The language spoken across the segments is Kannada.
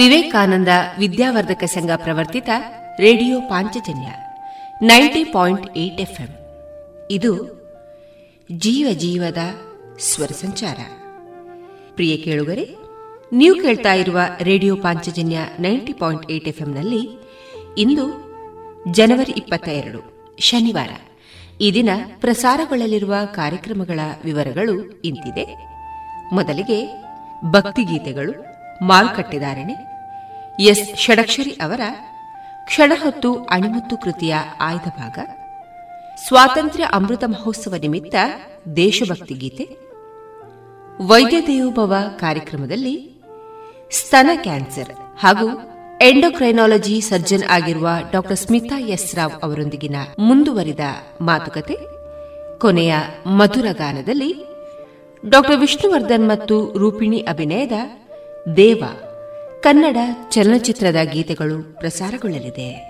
Vivekananda Vidyavardhaka Sangha ಪ್ರವರ್ತಿತ radio Panchajanya ninety point eight FM. ಇದು ಜೀವ ಜೀವದ ಸ್ವರ ಸಂಚಾರ. ಪ್ರಿಯ ಕೇಳುಗರೆ, ನೀವು ಕೇಳ್ತಾ ಇರುವ radio Panchajanya ninety point eight ಎಫ್ಎಂನಲ್ಲಿ ಇಂದು ಜನವರಿ ಇಪ್ಪತ್ತ ಎರಡು ಶನಿವಾರ. ಈ ದಿನ ಪ್ರಸಾರಗೊಳ್ಳಲಿರುವ ಕಾರ್ಯಕ್ರಮಗಳ ವಿವರಗಳು ಇಂತಿದೆ. ಮೊದಲಿಗೆ ಭಕ್ತಿಗೀತೆಗಳು ಮಾರುಕಟ್ಟೆದಾರಣೆ ಎಸ್ ಷಡಕ್ಷರಿ ಅವರ ಕ್ಷಣಹೊತ್ತು ಅಣಿಮುತ್ತು ಕೃತಿಯ ಆಯ್ದ ಭಾಗ, ಸ್ವಾತಂತ್ರ್ಯ ಅಮೃತ ಮಹೋತ್ಸವ ನಿಮಿತ್ತ ದೇಶಭಕ್ತಿ ಗೀತೆ, ವೈದ್ಯ ದೇವೋಭವ ಕಾರ್ಯಕ್ರಮದಲ್ಲಿ ಸ್ತನ ಕ್ಯಾನ್ಸರ್ ಹಾಗೂ ಎಂಡೋಕ್ರೈನಾಲಜಿ ಸರ್ಜನ್ ಆಗಿರುವ ಡಾ ಸ್ಮಿತಾ ಎಸ್ ರಾವ್ ಅವರೊಂದಿಗಿನ ಮುಂದುವರಿದ ಮಾತುಕತೆ, ಕೊನೆಯ ಮಧುರ ಗಾನದಲ್ಲಿ ಡಾ ವಿಷ್ಣುವರ್ಧನ್ ಮತ್ತು ರೂಪಿಣಿ ಅಭಿನಯದ ದೇವ. ಕನ್ನಡ ಚಲನಚಿತ್ರದ ಗೀತೆಗಳು ಪ್ರಸಾರಗೊಳ್ಳಲಿದೆ.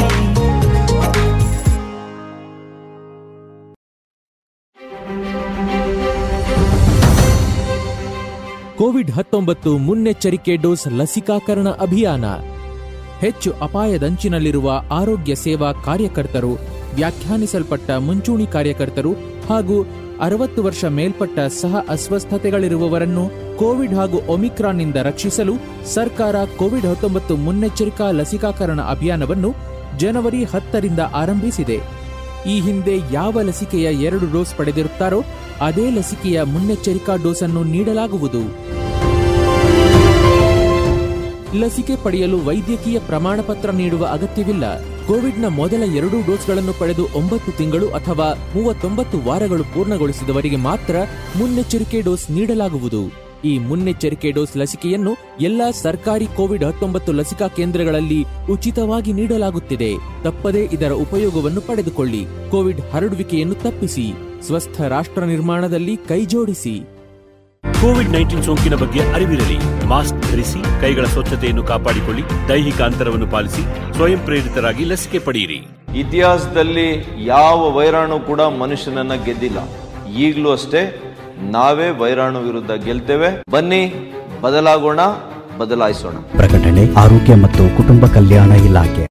ಕೋವಿಡ್ ಹತ್ತೊಂಬತ್ತು ಮುನ್ನೆಚ್ಚರಿಕೆ ಡೋಸ್ ಲಸಿಕಾಕರಣ ಅಭಿಯಾನ. ಹೆಚ್ಚು ಅಪಾಯದಂಚಿನಲ್ಲಿರುವ ಆರೋಗ್ಯ ಸೇವಾ ಕಾರ್ಯಕರ್ತರು, ವ್ಯಾಖ್ಯಾನಿಸಲ್ಪಟ್ಟ ಮುಂಚೂಣಿ ಕಾರ್ಯಕರ್ತರು ಹಾಗೂ ಅರವತ್ತು ವರ್ಷ ಮೇಲ್ಪಟ್ಟ ಸಹ ಅಸ್ವಸ್ಥತೆಗಳಿರುವವರನ್ನು ಕೋವಿಡ್ ಹಾಗೂ ಒಮಿಕ್ರಾನ್ನಿಂದ ರಕ್ಷಿಸಲು ಸರ್ಕಾರ ಕೋವಿಡ್ ಹತ್ತೊಂಬತ್ತು ಮುನ್ನೆಚ್ಚರಿಕಾ ಲಸಿಕಾಕರಣ ಅಭಿಯಾನವನ್ನು ಜನವರಿ ಹತ್ತರಿಂದ ಆರಂಭಿಸಿದೆ. ಈ ಹಿಂದೆ ಯಾವ ಲಸಿಕೆಯ ಎರಡು ಡೋಸ್ ಪಡೆದಿರುತ್ತಾರೋ ಅದೇ ಲಸಿಕೆಯ ಮುನ್ನೆಚ್ಚರಿಕಾ ಡೋಸ್ ಅನ್ನು ನೀಡಲಾಗುವುದು. ಲಸಿಕೆ ಪಡೆಯಲು ವೈದ್ಯಕೀಯ ಪ್ರಮಾಣ ಪತ್ರ ನೀಡುವ ಅಗತ್ಯವಿಲ್ಲ. ಕೋವಿಡ್ನ ಮೊದಲ ಎರಡು ಡೋಸ್ಗಳನ್ನು ಪಡೆದು ಒಂಬತ್ತು ತಿಂಗಳು ಅಥವಾ ಮೂವತ್ತೊಂಬತ್ತು ವಾರಗಳು ಪೂರ್ಣಗೊಳಿಸಿದವರಿಗೆ ಮಾತ್ರ ಮುನ್ನೆಚ್ಚರಿಕೆ ಡೋಸ್ ನೀಡಲಾಗುವುದು. ಈ ಮುನ್ನೆಚ್ಚರಿಕೆ ಡೋಸ್ ಲಸಿಕೆಯನ್ನು ಎಲ್ಲಾ ಸರ್ಕಾರಿ ಕೋವಿಡ್ ಹತ್ತೊಂಬತ್ತು ಲಸಿಕಾ ಕೇಂದ್ರಗಳಲ್ಲಿ ಉಚಿತವಾಗಿ ನೀಡಲಾಗುತ್ತಿದೆ. ತಪ್ಪದೇ ಇದರ ಉಪಯೋಗವನ್ನು ಪಡೆದುಕೊಳ್ಳಿ. ಕೋವಿಡ್ ಹರಡುವಿಕೆಯನ್ನು ತಪ್ಪಿಸಿ. ಸ್ವಸ್ಥ ರಾಷ್ಟ್ರ ನಿರ್ಮಾಣದಲ್ಲಿ ಕೈಜೋಡಿಸಿ ಕೋವಿಡ್ ನೈನ್ಟೀನ್ ಸೋಂಕಿನ ಬಗ್ಗೆ ಅರಿವಿರಲಿ. ಮಾಸ್ಕ್ ಧರಿಸಿ ಕೈಗಳ ಸ್ವಚ್ಛತೆಯನ್ನು ಕಾಪಾಡಿಕೊಳ್ಳಿ ದೈಹಿಕ ಅಂತರವನ್ನು ಪಾಲಿಸಿ ಸ್ವಯಂ ಪ್ರೇರಿತರಾಗಿ ಲಸಿಕೆ ಪಡೆಯಿರಿ. ಇತಿಹಾಸದಲ್ಲಿ ಯಾವ ವೈರಾಣು ಕೂಡ ಮನುಷ್ಯನನ್ನ ಗೆದ್ದಿಲ್ಲ. ಈಗಲೂ ಅಷ್ಟೇ ನಾವೇ ವೈರಾಣು ವಿರುದ್ಧ ಗೆಲ್ತೇವೆ. ಬನ್ನಿ ಬದಲಾಗೋಣ ಬದಲಾಯಿಸೋಣ. ಪ್ರಕಟಣೆ ಆರೋಗ್ಯ ಮತ್ತು ಕುಟುಂಬ ಕಲ್ಯಾಣ ಇಲಾಖೆ.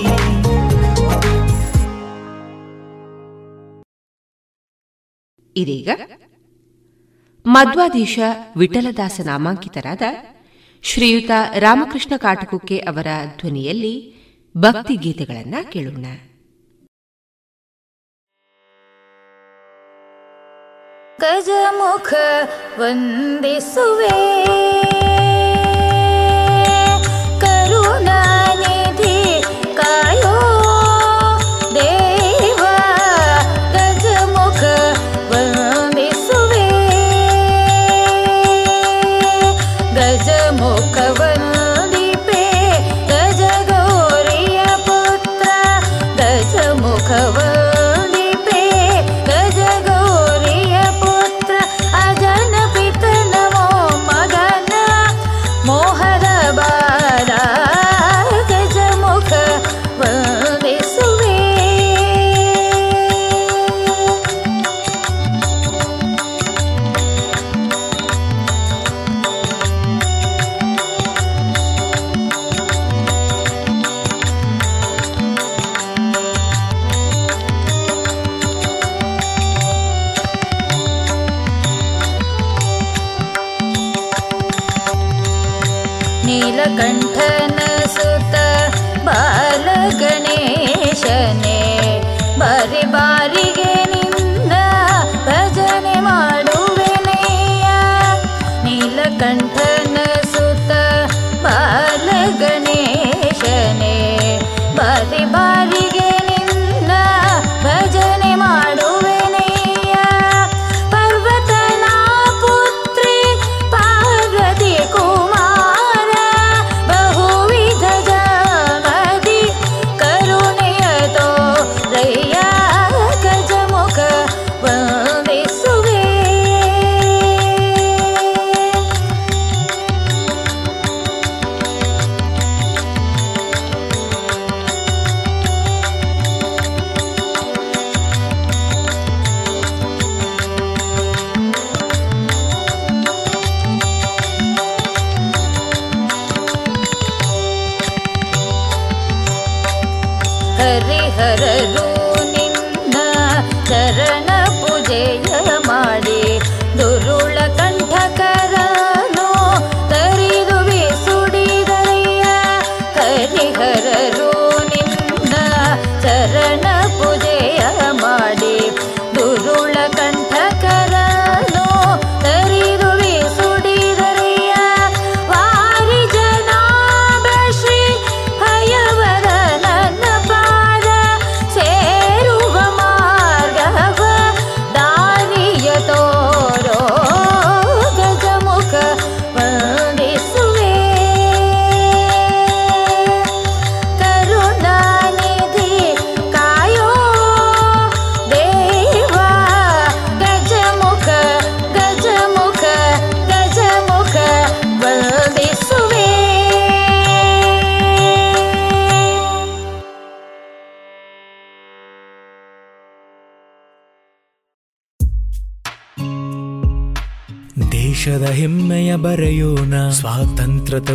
ಇದೀಗ ಮಧ್ವಾಧೀಶ ವಿಠಲದಾಸ ನಾಮಾಂಕಿತರಾದ ಶ್ರೀಯುತ ರಾಮಕೃಷ್ಣ ಕಾಟಕುಕ್ಕೆ ಅವರ ಧ್ವನಿಯಲ್ಲಿ ಭಕ್ತಿ ಗೀತೆಗಳನ್ನು ಕೇಳೋಣ. ಗಜಮುಖ ವಂದಿಸುವೆ.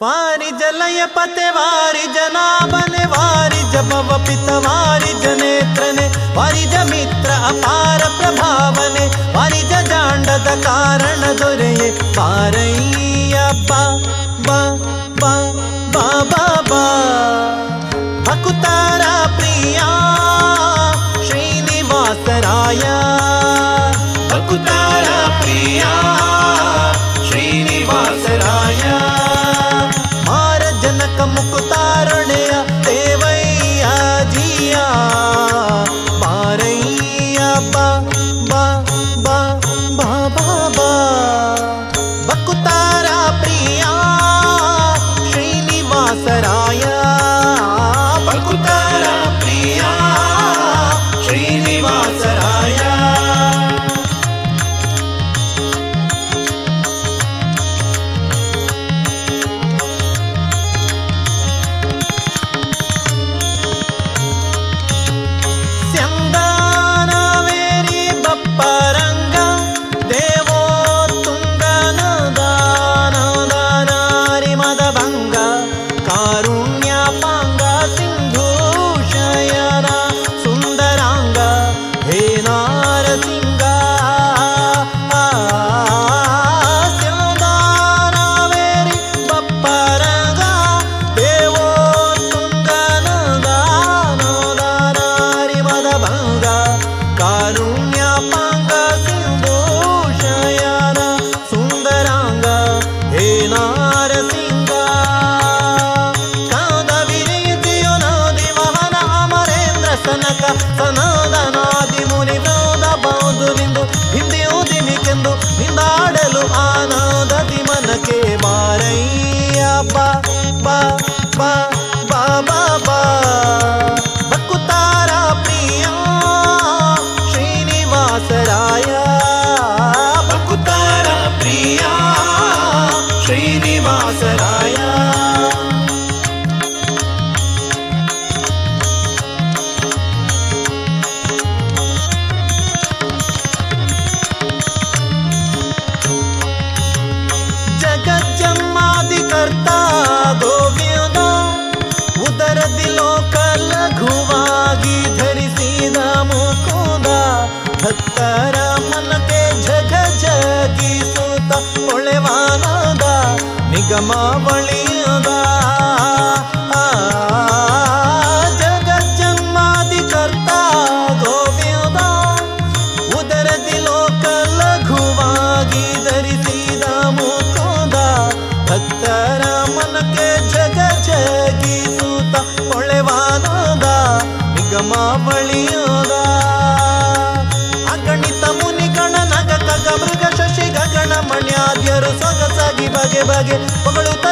ವಾರಿ ಜಲಯ ಪತೆ ವಾರಿ ಜನಾಭನೆ ವಾರಿ ಜಪವ ಪಿತ ವಾರಿ ಜನೇತ್ರನೆ ವಾರಿ ಜ ಮಿತ್ರ ಅಪಾರ ಪ್ರಭಾವನೆ ವಾರಿ ಜ ಜಾಂಡದ ಕಾರಣ ದೊರೆಯೇ ಪಾರಯ್ಯ ಬಾ ಬಾ ಬಾ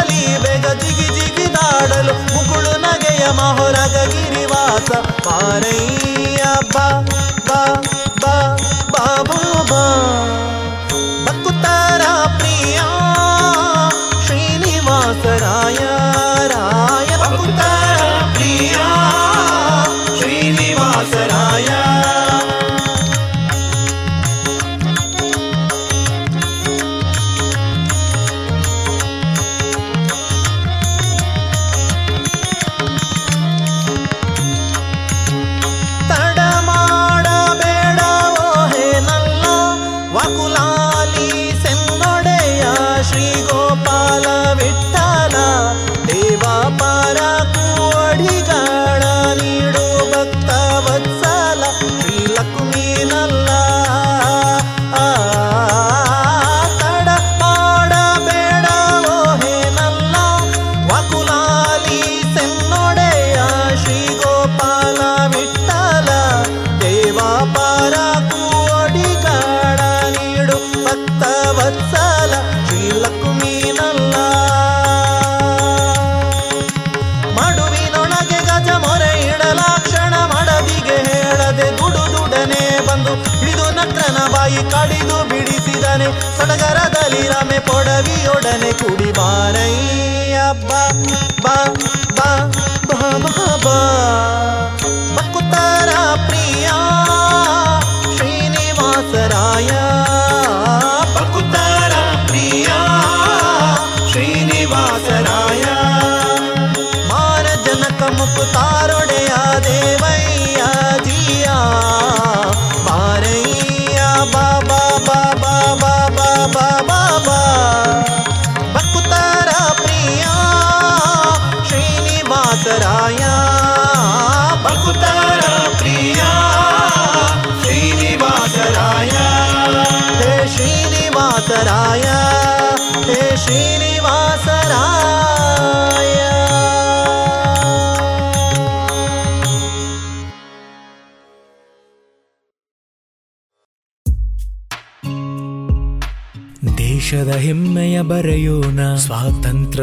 ಮಗಳು ಬೇಗ ಜಿಗಿ ಜಿಗಿದಾಡಲು ಮುಕುಳು ನಗೆಯ ಮಹೊರಗ ಗಿರಿವಾಸ. ಪಾರಯ್ಯ ಬಾ ಬಾ ಬಾ ಬಾ ಬಾ. ಬಕುತಾರ ಪ್ರಿಯ ಶ್ರೀನಿವಾಸರಾಯ ರಾಯ ಬಕುತಾರ ಪ್ರಿಯ ಶ್ರೀನಿವಾಸರಾಯ ತಡ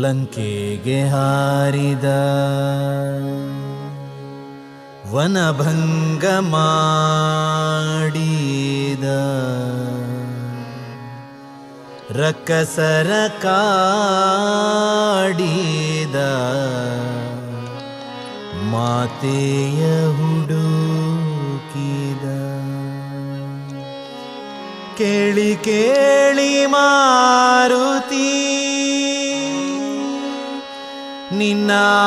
ಲಂಕೆಗೆ ಹಾರಿದ ವನಭಂಗ ಮಾಡಿದ ರಕ್ಕಸರ ಕಾಡಿದ ಮಾತೆಯ ಹುಡುಕಿದ. ಕೇಳಿ ಕೇಳಿ ಮಾರುತಿ निनाटनुदिना।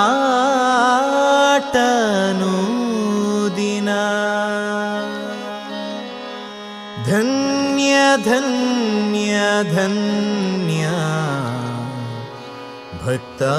धन्य धन्य धन्य भक्ता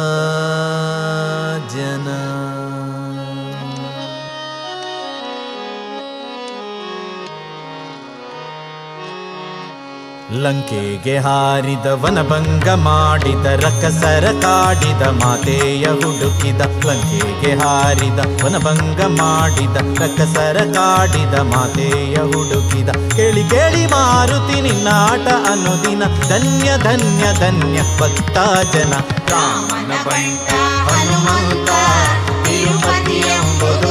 ಲಂಕೆಗೆ ಹಾರಿದ ವನಭಂಗ ಮಾಡಿದ ರಕ್ಕಸರ ಕಾಡಿದ ಮಾತೆಯ ಹುಡುಕಿದ ಲಂಕೆಗೆ ಹಾರಿದ ವನಭಂಗ ಮಾಡಿದ ರಕಸರ ಕಾಡಿದ ಮಾತೆಯ ಹುಡುಕಿದ ಕೇಳಿ ಕೇಳಿ ಮಾರುತಿ ನಿನ್ನಾಟ ಅನುದಿನ ಧನ್ಯ ಧನ್ಯ ಧನ್ಯ ಭಕ್ತ ಜನ. ಹನುಮಂತ ತಿರುಪತಿ ಎಂಬುದು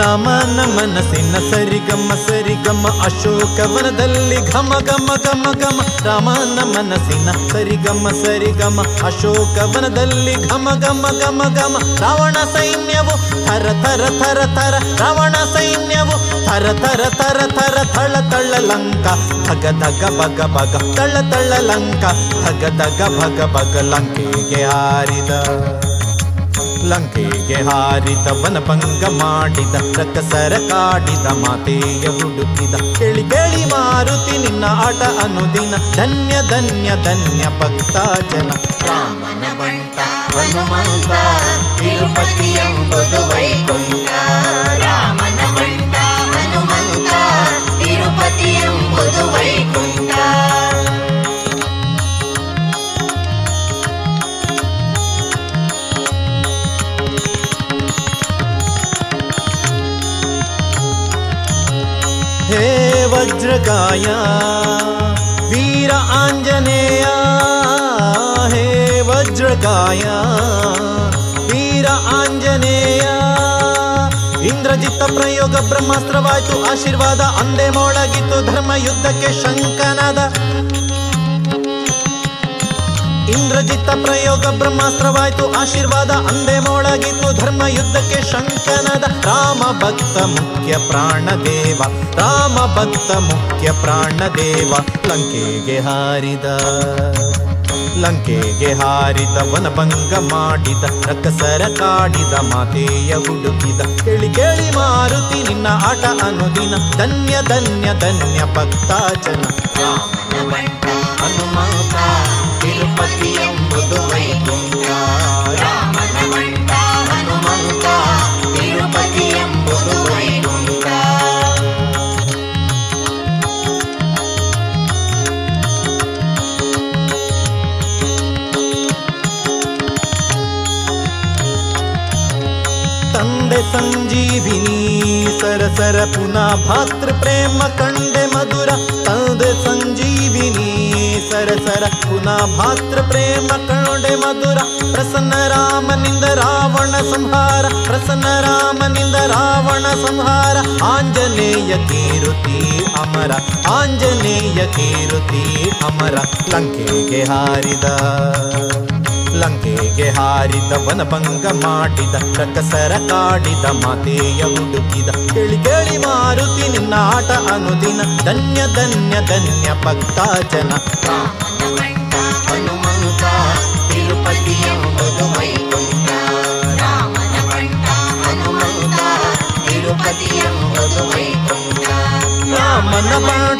ರಾಮನ ಸರಿ ಸರಿಗಮ ಸರಿಗಮ ಅಶೋಕವನದಲ್ಲಿ ಘಮ ಘಮ ಘಮ ಘಮ. ರಾಮನ ಸರಿ ಸರಿಗಮ ಸರಿಗಮ ಅಶೋಕವನದಲ್ಲಿ ಘಮ ಘಮ ಘಮ ಘಮ. ರಾವಣ ಸೈನ್ಯವು ಥರ ಥರ ಥರ ಥರ. ರಾವಣ ಸೈನ್ಯವು ಥರ ಥರ ಥರ ಥರ. ಥಳ ತಳ್ಳ ಲಂಕ, ಭಗ, ಧಗ, ಭಗ ಭಗ. ತಳ್ಳ ತಳ್ಳ ಲಂಕ, ಭಗ, ಧಗ, ಭಗ ಭಗ. ಲಂಕೆಗೆ ಹಾರಿದ. ಲಂಕೆಗೆ ಹಾರಿದ ವನಭಂಗ ಮಾಡಿದ ರಕ್ಕಸರ ಕಾಡಿದ, ಮಾತೆಯ ಹುಡುಕಿದ, ಕೇಳಿ ಕೇಳಿ ಮಾರುತಿ ನಿನ್ನ ಆಟ ಅನುದಿನ, ಧನ್ಯ ಧನ್ಯ ಧನ್ಯ ಭಕ್ತ ಜನ. ರಾಮನ ಬಂಟ, ಹನುಮಂತ, ತಿರುಪತಿ ಎಂಬುದು ವೈಕುಂಠ. ರಾಮನ ಬಂಟ, ಹನುಮಂತ, ತಿರುಪತಿ ಎಂಬುದು ವೈಕುಂಠ. ವಜ್ರಕಾಯ. ವೀರ ಆಂಜನೇಯ, ಹೇ ವಜ್ರಕಾಯ. ವೀರ ಆಂಜನೇಯ, ಇಂದ್ರಜಿತ್ತ ಪ್ರಯೋಗ ಬ್ರಹ್ಮಾಸ್ತ್ರವಾಯ್ತು, ಆಶೀರ್ವಾದ ಅಂದೇ ಮೊಳಗಿತ್ತು ಧರ್ಮ ಯುದ್ಧಕ್ಕೆ ಶಂಕನಾದ. ಇಂದ್ರಜಿತ್ತ ಪ್ರಯೋಗ ಬ್ರಹ್ಮಾಸ್ತ್ರವಾಯ್ತು, ಆಶೀರ್ವಾದ ಅಂದೆ ಮೊಳಗಿತ್ತು ಧರ್ಮ ಯುದ್ಧಕ್ಕೆ ಶಂಕನದ ರಾಮ ಭಕ್ತ ಮುಖ್ಯ ಪ್ರಾಣದೇವ ರಾಮ ಭಕ್ತ ಮುಖ್ಯ ಪ್ರಾಣದೇವ ಲಂಕೆಗೆ ಹಾರಿದ ಲಂಕೆಗೆ ಹಾರಿದ, ವನಭಂಗ ಮಾಡಿದ ರಕ್ಕಸರ ಕಾಡಿದ, ಮಾತೆಯ ಹುಡುಕಿದ, ಕೇಳಿ ಕೇಳಿ ಮಾರುತಿ, ನಿನ್ನ ಆಟ ಅನುದಿನ, ಧನ್ಯ ಧನ್ಯ ಧನ್ಯ ಭಕ್ತಾಜನ ಹನುಮಂತ ತಿರುಪತಿ ಎಂಬುದು ವೈಕುಂಠ ರಾಮನ ಮಂಟ ಹನುಮಂತ ತಿರುಪತಿ ಎಂಬುದು ವೈಕುಂಠ ಸರ ಸರಸರ ಪುನಃ ಭಾತೃ ಪ್ರೇಮ ಕಣೊಡೆ ಮಧುರ. ಪ್ರಸನ್ನ ರಾಮನಿಂದ ರಾವಣ ಸಂಹಾರ, ಪ್ರಸನ್ನ ರಾಮನಿಂದ ರಾವಣ ಸಂಹಾರ. ಆಂಜನೇಯ ಕೀರುತಿ ಅಮರ, ಆಂಜನೇಯ ಕೀರುತಿ ಅಮರ, ಲಂಕೆಗೆ ಹಾರಿದ. ಲಂಕೆಗೆ ಹಾರಿದ ವನಭಂಗ ಮಾಡಿದ ರಕ್ಕಸರ ಕಾಡಿದ, ಮಾತೆಯ ಹುಡುಕಿದ. ಕೇಳಿ ಕೇಳಿ ಮಾರುತಿ ನಿನ್ನ ಆಟ ಅನುದಿನ, ಧನ್ಯ ಧನ್ಯ ಧನ್ಯ ಭಕ್ತ ಜನ ಹನುಮಂತ ರಾಮನ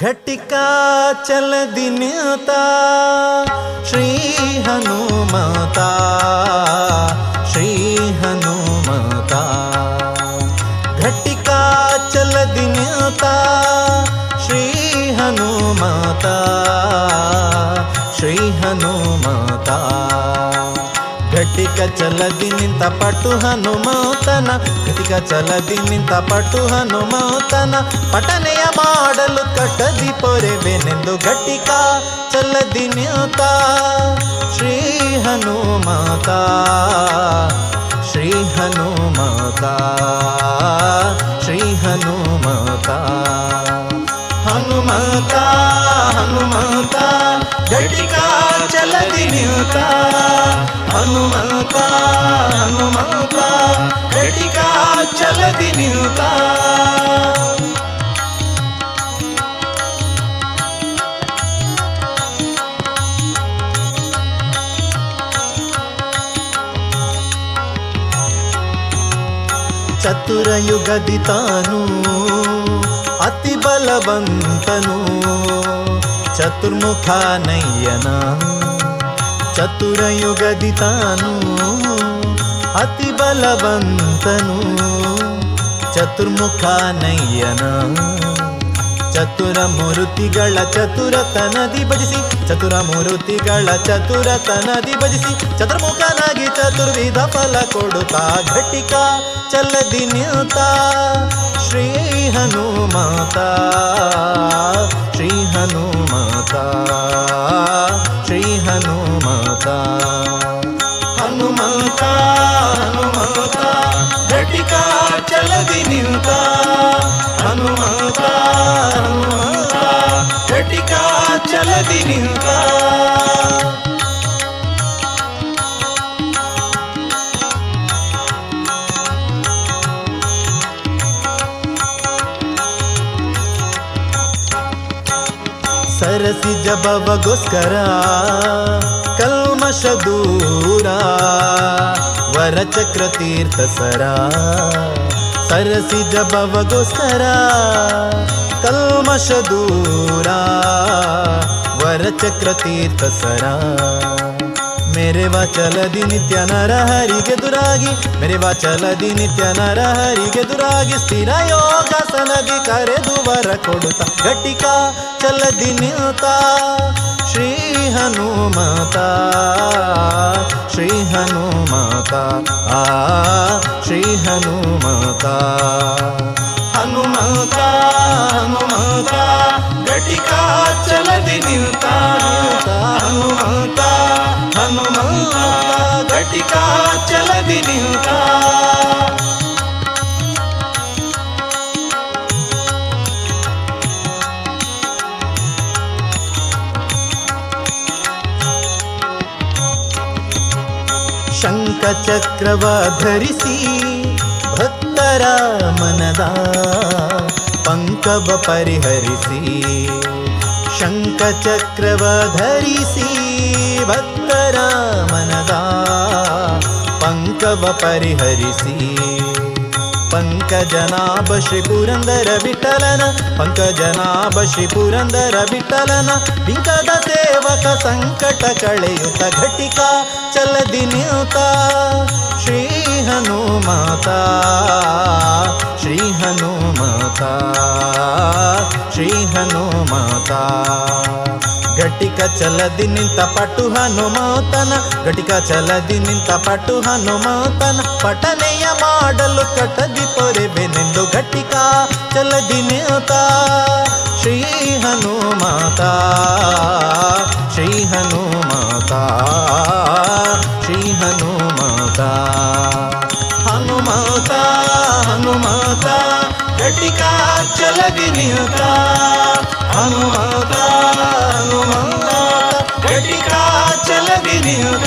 घटिका चल दिनता श्री हनुमता श्री हनुमता। घटिका चल दिनता श्री हनुमता श्री हनुमता। ಘಟಿಕ ಚಲದಿ ನಿಂತ ಪಟು ಹನುಮತನ ಘಟಿಕ ಚಲದಿ ನಿಂತ ಪಟು ಹನುಮತನ ಪಠನೆಯ ಮಾಡಲು ಕಟ್ಟದಿ ಪೊರೆವೆನೆಂದು ಘಟಿಕ ಚಲದಿ ನಿಂತ ಶ್ರೀ ಹನುಮತ ಶ್ರೀ ಹನುಮತ ಶ್ರೀ ಹನುಮತ ಹನುಮತ ಹನುಮತ ಘಟಿಕ ಚಲದಿ ನಿಂತ ಹನುಮಂತ ಹನುಮಂತ ಘಟಿಕ ಚಲದಿ ನಿಂತ ಚತುರ ಯುಗದಿ ತಾನು ಅತಿ ಬಲವಂತನು ಚತುರ್ಮುಖ ನಯ್ಯನ ಚತುರ ಯುಗದಿ ತಾನು ಅತಿ ಬಲವಂತನು. ಚತುರ್ಮುಖ ನಯ್ಯನ ಚತುರ ಮೂರುತಿಗಳ ಚತುರತನದಿ ಭಜಿಸಿ ಚತುರ ಮೂರುತಿಗಳ ಚತುರತನದಿ ಭಜಿಸಿ, ಚತುರ್ಮುಖನಾಗಿ ಚತುರ್ವಿಧ ಫಲ ಕೊಡುತ್ತಾ ಘಟಿಕ ಚಲದಿ ನಿಂತ ಶ್ರೀ ಹನುಮತ, ಶ್ರೀ ಹನುಮತ ಶ್ರೀ ಹನುಮತ. ಹನುಮಂತ ಹನುಮಂತ, ಘಟಿಕ ಚಲದಿ ನಿಂತ. ಹನುಮಂತ ಹನುಮಂತ, ಘಟಿಕ ಚಲದಿ ನಿಂತ. ಸರಸಿ ಜಬವಗೋಸ್ಕರ ಕಲ್ಮಶ ದೂರ ವರಚಕ್ರ ತೀರ್ಥ ಸರ ಸರಸಿ ಜಬವಗೋಸ್ಕರ ಕಲ್ಮಶ ದೂರ ವರಚಕ್ರ ತೀರ್ಥ ಸರ ಮೇರೆ ವಾಚಲದಿ ನಿತ್ಯ ನರ ಹರಿಗೆದುರಾಗಿ ಮೇರೆ ವಾಚಲದಿ ನಿತ್ಯ ನರ ಹರಿಗೆದುರಾಗಿ ಸ್ಥಿರ ಯೋಗಾಸನದಿ ಕರೆದು ವರ ಕೊಡುತ್ತ ಘಟಿಕ ಚಲದಿ ನಿಲ್ತ. ಶ್ರೀ ಹನುಮತ ಶ್ರೀ ಹನುಮತ, ಆ, ಶ್ರೀ ಹನುಮತ. ಹನುಮತ ಹನುಮತ, ಘಟಿಕ ಚಲದಿ ನಿಲ್ತ. ಹನುಮತ ಹನುಮತ ಘಟಿಕ ಚಲದಿ ನಿಲ್ತ ಶಂಖ ಚಕ್ರವ ಧರಿಸಿ ಭಕ್ತರ ಮನದ ಪಂಕವ ಪರಿಹರಿಸಿ. ಶಂಖ ಚಕ್ರವ ಧರಿಸಿ ಭಕ್ತರ ಮನದ ಪಂಕವ ಪರಿಹರಿಸಿ. ಪಂಕಜನಾಭ ಶ್ರೀ ಪುರಂದರ ವಿಠಲನ, ಪಂಕಜನಾಭ ಶ್ರೀ ಪುರಂದರ ವಿಠಲನ ಬಿಂಕದ ಸೇವಕ ಸಂಕಟ ಕಳೆಯುತ ಘಟಿಕಾ, ಚಲದಿ ನಿಯುತ ಶ್ರೀ ಹನುಮಾತ, ಶ್ರೀ ಹನುಮಾತಾ ಶ್ರೀ ಹನುಮಾತಾ. ಘಟಿಕ ಚಲದಿ ನಿಂತ ಪಟು ಹನುಮಾತನ, ಘಟಿಕ ಚಲದಿ ನಿಂತ ಪಟು ಹನುಮಾತನ. ಪಠನೆಯ ಮಾಡಲು ಕಟದಿ ಪೊರೆಬೆನೆಂದು ಘಟಿಕ ಚಲದಿ ನಿಂತ. ಶ್ರೀ ಹನುಮಾತ ಶ್ರೀ ಹನುಮಾತ ಶ್ರೀ ಹನುಮಾತ. ಹನುಮಾತ ಘಟಿಕ ಚಲದಿ ನಿಂತ ಹನುಮಾತ ಹನುಮಾತ ಘಟಿಕ ಚಲದಿ ನಿಂತ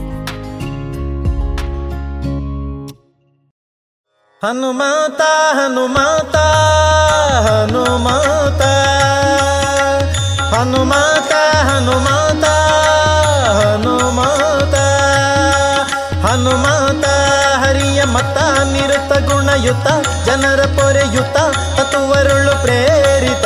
ಹನುಮಾತ ಹನುಮಾತ ಹನುಮಾತ. ಹನುಮಾತ ಹನುಮಾತ ಹನುಮಾತ. ಹನುಮಾತ, ಹರಿಯ ಮತ, ನಿರತ ಗುಣಯುತ, ಜನರ ಪೊರೆಯುತ, ತತ್ವರುಳು ಪ್ರೇರಿತ.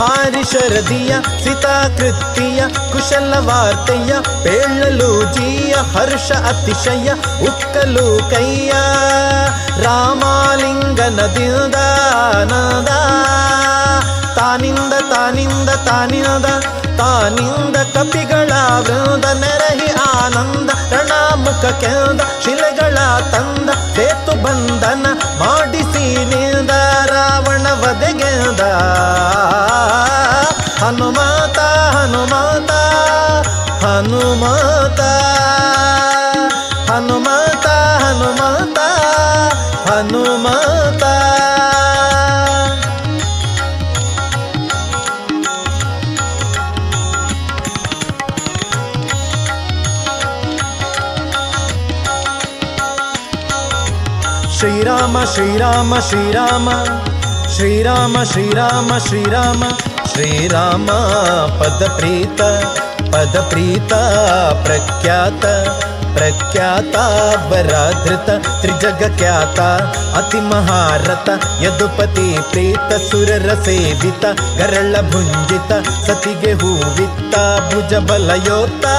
ಹಾರಿ ಶರದಿಯ ಸಿತಾಕೃತಿಯ ಕುಶಲ ವಾರ್ತೆಯ ಪೇಳಲು ಜೀಯ ಹರ್ಷ ಅತಿಶಯ ಉಕ್ಕಲು ಕೈಯ ರಾಮಾಲಿಂಗನದಿಂದ ನದ ತಾನಿಂದ ತಾನಿಂದ ತಾನಿಂದ ತಾನಿಂದ ಕಪಿಗಳ ವೃಂದ ನೆರಹಿ ಆನಂದ, ರಣಾಮುಖ ಕೆಂದ ಶಿಲೆಗಳ ತಂದ, ಸೇತು ಬಂಧನ ಮಾಡಿಸಿ ನಿಂದ. ವಧೆಗೆಂದ ಹನುಮಾತ ಹನುಮಾತ ಹನುಮಾತ ಹನುಮಾತ ಹನುಮಾತ ಹನುಮಾತ ಶ್ರೀರಾಮ ಶ್ರೀರಾಮ ಶ್ರೀರಾಮ श्रीराम श्रीराम श्रीराम श्रीराम पद प्रीत प्रख्यात, प्रख्याता बराधृत त्रिजगख्याता, अतिमहारत, यदुपति प्रीत, सुररसेवित गरळभुञ्जित सतिगे हूवित्ता भुजबलयोता।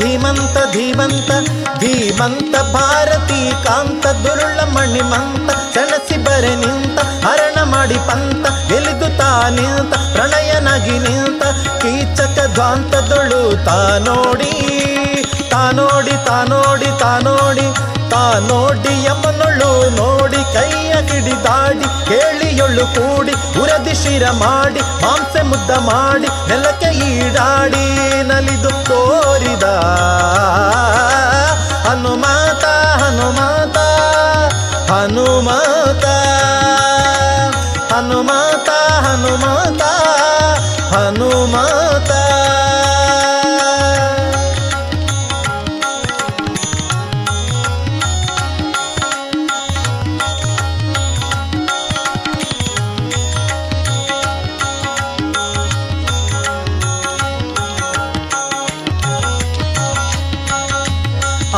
ಧೀಮಂತ ಧೀಮಂತ ಧೀಮಂತ, ಭಾರತಿ ಕಾಂತ, ದುರುಳ ಮಣಿಮಂತ, ಸೆಣಸಿ ಬರೆ ನಿಂತ, ಹರಣ ಮಾಡಿ ಪಂತ ತಾ ನಿಂತ, ಪ್ರಣಯನಾಗಿ ನಿಂತ, ಕೀಚಕ ಧ್ವಾಂತದೊಳು ತಾ ನೋಡಿ ತಾ ನೋಡಿ ತಾ ನೋಡಿ ತಾ ನೋಡಿ ತಾ ನೋಡಿ ಯಮನೊಳು ನೋಡಿ ಕೈಯ ಕಿಡಿದಾಡಿ ಕೇಳಿಯೊಳ್ಳು ಕೂಡಿ, ಉರದಿ ಶಿರ ಮಾಡಿ, ಮಾಂಸೆ ಮುದ್ದ ಮಾಡಿ, ನೆಲಕ್ಕೆ ಈಡಾಡಿ ನಲಿದು ತೋರಿದ ಹನುಮಾತ ಹನುಮಾತ ಹನುಮಾತ ಹನುಮಾತ ಹನುಮಾತ ಹನುಮಾತ.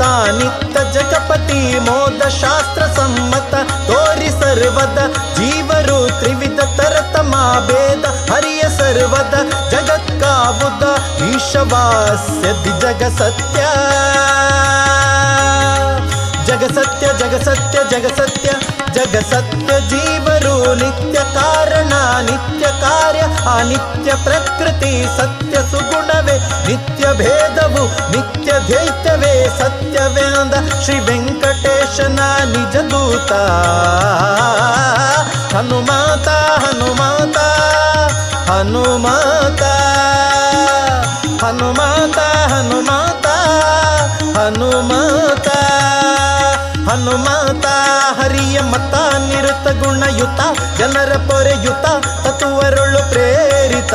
ತಾನಿತ್ತ ಜಗಪತಿ, ಮೋದ ಶಾಸ್ತ್ರ ಸಮ್ಮತ, ತೋರಿ ಸರ್ವದ ಜೀವರು ತ್ರಿವಿಧ ತರತಮ ಭೇದ, ಹರಿಯ ಸರ್ವದ ಜಗತ್ಕಾವುದ ಈಶವಾಸ್ಯ ಜಗ ಸತ್ಯ ಜಗ ಸತ್ಯ ಜಗ ಸತ್ಯ. ಜಗ ಸತ್ಯ ಜೀವರು ನಿತ್ಯ ಕಾರಣ, ನಿತ್ಯ ಕಾರ್ಯ, ಅನಿತ್ಯ ಪ್ರಕೃತಿ ಸತ್ಯ ಸುಗುಣವೇ, ನಿತ್ಯ ಭೇದವು, ನಿತ್ಯ ದ್ವೈತವೇ, ಸತ್ಯವೇಂದ ಶ್ರೀ ವೆಂಕಟೇಶನ ನಿಜ ದೂತ. ಹನುಮಾತ ಹನುಮಾತ ಹನುಮಾತ. ಮತ ನಿರುತ ಗುಣಯುತ ಜನರ ಪೊರೆಯುತ ತತ್ವರುಳು ಪ್ರೇರಿತ.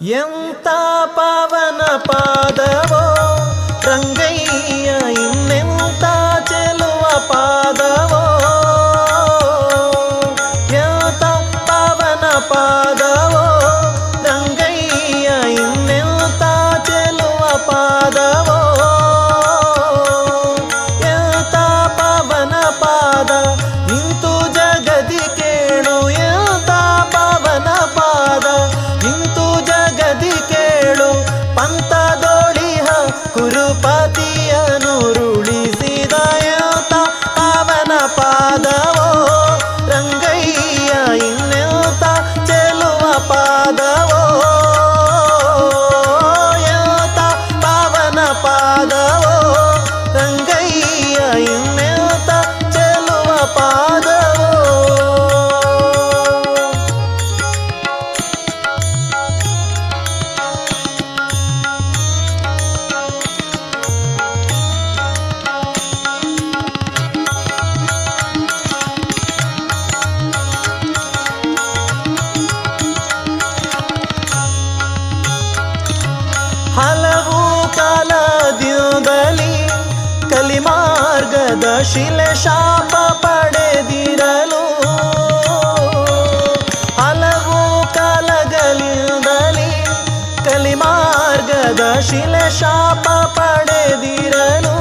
ಎಂತ ಪಾವನ ಪಾದವೋ ರಂಗಯ್ಯ ಇನ್ನೆಂತ ಚೆಲುವ ಪಾದವೋ ಶಿಲೆ ಶಾಪ ಪಡೆದಿರಲು.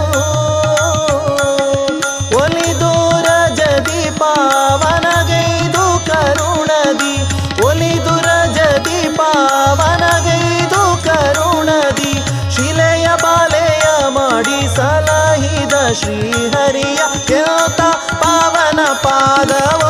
ಒಲಿದೂರ ಜದಿ ಪಾವನಗೈದು ಕರುಣದಿ. ಒಲಿದುರ ಜದಿ ಪಾವನಗೈದು ಕರುಣದಿ. ಶಿಲೆಯ ಬಾಲೆಯ ಮಾಡಿ ಸಲಹಿದ ಶ್ರೀಹರಿಯ ಕೇತ ಪಾವನ ಪಾದವೋ.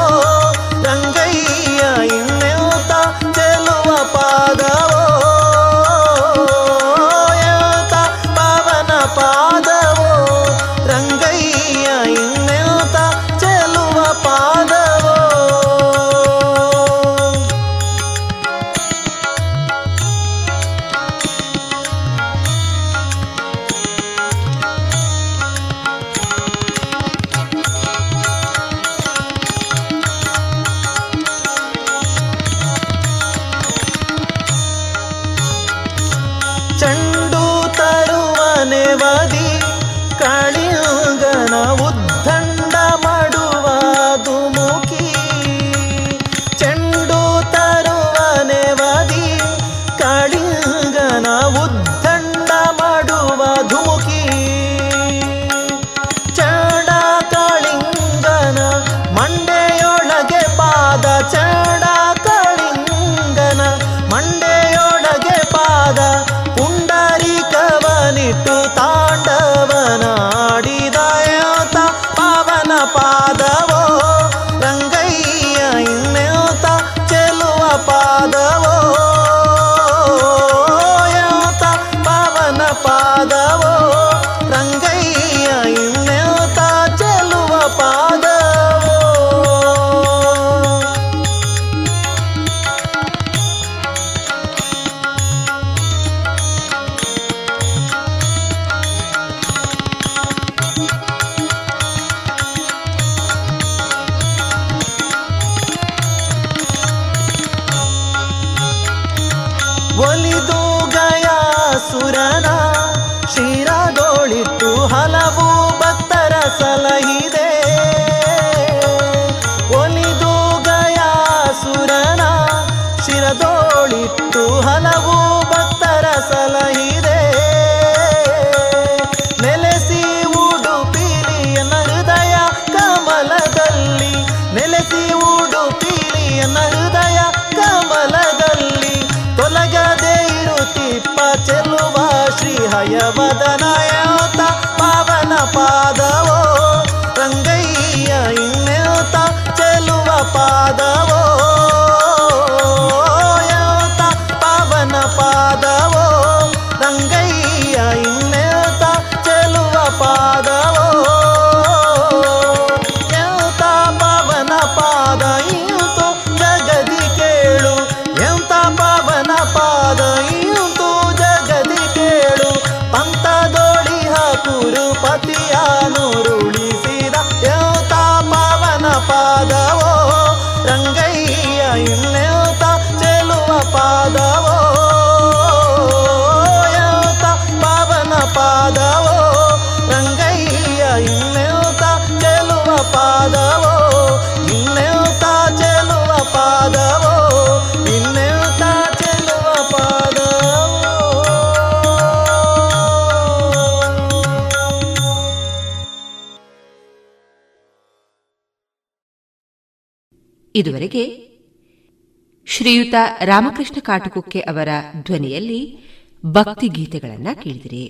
ಹಯವದನಯೋತ ಪಾವನ ಪಾದವೋ ರಂಗಯ್ಯ ಇನ್ನೋತ ಚೆಲುವ ಪಾದವೋ. ಇದುವರೆಗೆ ಶ್ರೀಯುತ ರಾಮಕೃಷ್ಣ ಕಾಟುಕುಕ್ಕೆ ಅವರ ಧ್ವನಿಯಲ್ಲಿ ಭಕ್ತಿ ಗೀತೆಗಳನ್ನ ಕೇಳಿದಿರಿ.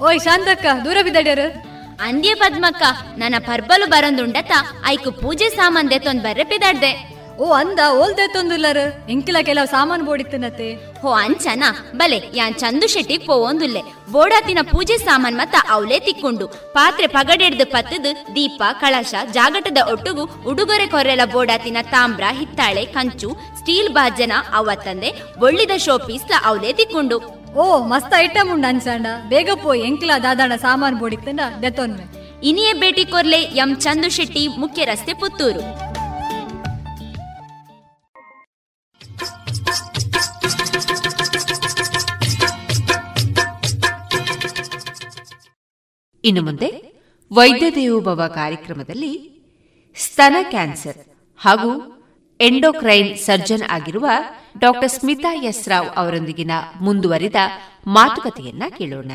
ಓಯ್ ಶಾಂತಕ್ಕ ದೂರ ಬಿದ್ದಡ್ಯಾರು? ಅಂದ್ಯ ಪದ್ಮಕ್ಕ ನನ್ನ ಪರ್ಬಲು ಬರೊಂದುಂಡತ ಐಕು ಪೂಜೆ ಸಾಮಾನ್ ದೆತ್ತೊಂದ್ ಬರ್ರೆ ಪಿದಾಡ್ದೆ ಓ ಅಂದ ಓಲ್ದೆ ತೊಂದುಲ್ಲರು ಎಂಕಿಲ ಕೆಲವು ಸಾಮಾನು ಬೋಡಿತ್ತನತೆ. ಹೋ ಅಂಚನ ಬಲೆ ಯಾನ್ ಚಂದು ಶೆಟ್ಟಿಗ್ ಪೋವೊಂದುಲ್ಲೆ ಬೋಡಾತಿನ ಪೂಜೆ ಸಾಮಾನ್ ಮತ್ತ ಅವಲೇ ತಿಕ್ಕೊಂಡು. ಪಾತ್ರೆ ಪಗಡೆಡ್ದು ಪತ್ತದು ದೀಪ ಕಳಶ ಜಾಗಟದ ಒಟ್ಟುಗು ಉಡುಗೊರೆ ಕೊರೆಲ ಬೋಡಾತಿನ ತಾಮ್ರ ಹಿತ್ತಾಳೆ ಕಂಚು ಸ್ಟೀಲ್ ಬಾಜನ ಅವ ತಂದೆ ಒಳ್ಳಿದ ಶೋ ಪೀಸ್ಲ ಅವಲೇ ತಿಕ್ಕೊಂಡು. ಓ ಮಸ್ತ್ ಐಟಮ್ ಉಂಡು ಅನ್ಸಂಡ ಬೇಗ ಪೋಯ್ ಎಂಕಿಲ ದಾದಾಣ ಸಾಮಾನು ಬೋಡಿತ್ತಂಡ ದೆತ್ತೊನ್ವೆ ಇನಿಯೇ ಭೇಟಿ ಕೊರ್ಲೆ ಎಂ ಚಂದು ಶೆಟ್ಟಿ ಮುಖ್ಯ ರಸ್ತೆ ಪುತ್ತೂರು. ಇನ್ನು ಮುಂದೆ ವೈದ್ಯ ದೇವೋಭವ ಕಾರ್ಯಕ್ರಮದಲ್ಲಿ ಸ್ತನ ಕ್ಯಾನ್ಸರ್ ಹಾಗೂ ಎಂಡೋಕ್ರೈನ್ ಸರ್ಜನ್ ಆಗಿರುವ ಡಾಕ್ಟರ್ ಸ್ಮಿತಾ ಎಸ್ ರಾವ್ ಅವರೊಂದಿಗಿನ ಮುಂದುವರಿದ ಮಾತುಕತೆಯನ್ನ ಕೇಳೋಣ.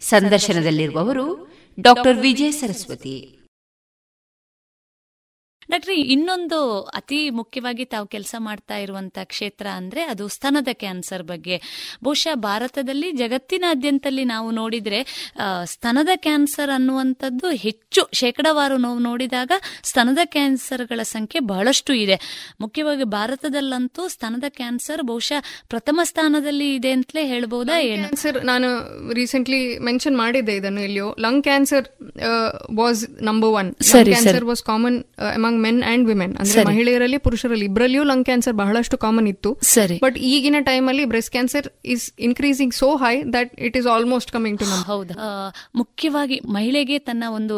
ಸಂದರ್ಶನದಲ್ಲಿರುವವರು ಡಾಕ್ಟರ್ ವಿಜಯ ಸರಸ್ವತಿ. ಡಾಕ್ಟ್ರಿ ಇನ್ನೊಂದು ಅತಿ ಮುಖ್ಯವಾಗಿ ತಾವು ಕೆಲಸ ಮಾಡ್ತಾ ಇರುವಂತ ಕ್ಷೇತ್ರ ಅಂದ್ರೆ ಅದು ಸ್ತನದ ಕ್ಯಾನ್ಸರ್ ಬಗ್ಗೆ. ಬಹುಶಃ ಭಾರತದಲ್ಲಿ ಜಗತ್ತಿನಾದ್ಯಂತಲ್ಲಿ ನಾವು ನೋಡಿದ್ರೆ ಸ್ತನದ ಕ್ಯಾನ್ಸರ್ ಅನ್ನುವಂಥದ್ದು ಹೆಚ್ಚು ಶೇಕಡವಾರು ನಾವು ನೋಡಿದಾಗ ಸ್ತನದ ಕ್ಯಾನ್ಸರ್ಗಳ ಸಂಖ್ಯೆ ಬಹಳಷ್ಟು ಇದೆ. ಮುಖ್ಯವಾಗಿ ಭಾರತದಲ್ಲಂತೂ ಸ್ತನದ ಕ್ಯಾನ್ಸರ್ ಬಹುಶಃ ಪ್ರಥಮ ಸ್ಥಾನದಲ್ಲಿ ಇದೆ ಅಂತಲೇ ಹೇಳ್ಬಹುದಾ ಏನು? ಕ್ಯಾನ್ಸರ್ ನಾನು ರೀಸೆಂಟ್ಲಿ ಮೆನ್ಷನ್ ಮಾಡಿದ್ದೆ ಇದನ್ನು ಇಲ್ಲಿಯೋ lung cancer was number one cancer was common among men and women ಅಂದ್ರೆ ಮಹಿಳೆಯರಲ್ಲಿ ಪುರುಷರಲ್ಲಿ ಇಬ್ಬರಲ್ಲಿಯೂ ಲಂಗ್ ಕ್ಯಾನ್ಸರ್ ಬಹಳಷ್ಟು ಕಾಮನ್ ಇತ್ತು. ಸರಿ. ಬಟ್ ಈಗಿನ ಟೈಮ್ ಅಲ್ಲಿ breast cancer is increasing so high that it is almost coming to ನಮ್ ಹೌದು. ಮುಖ್ಯವಾಗಿ ಮಹಿಳೆಗೆ ತನ್ನ ಒಂದು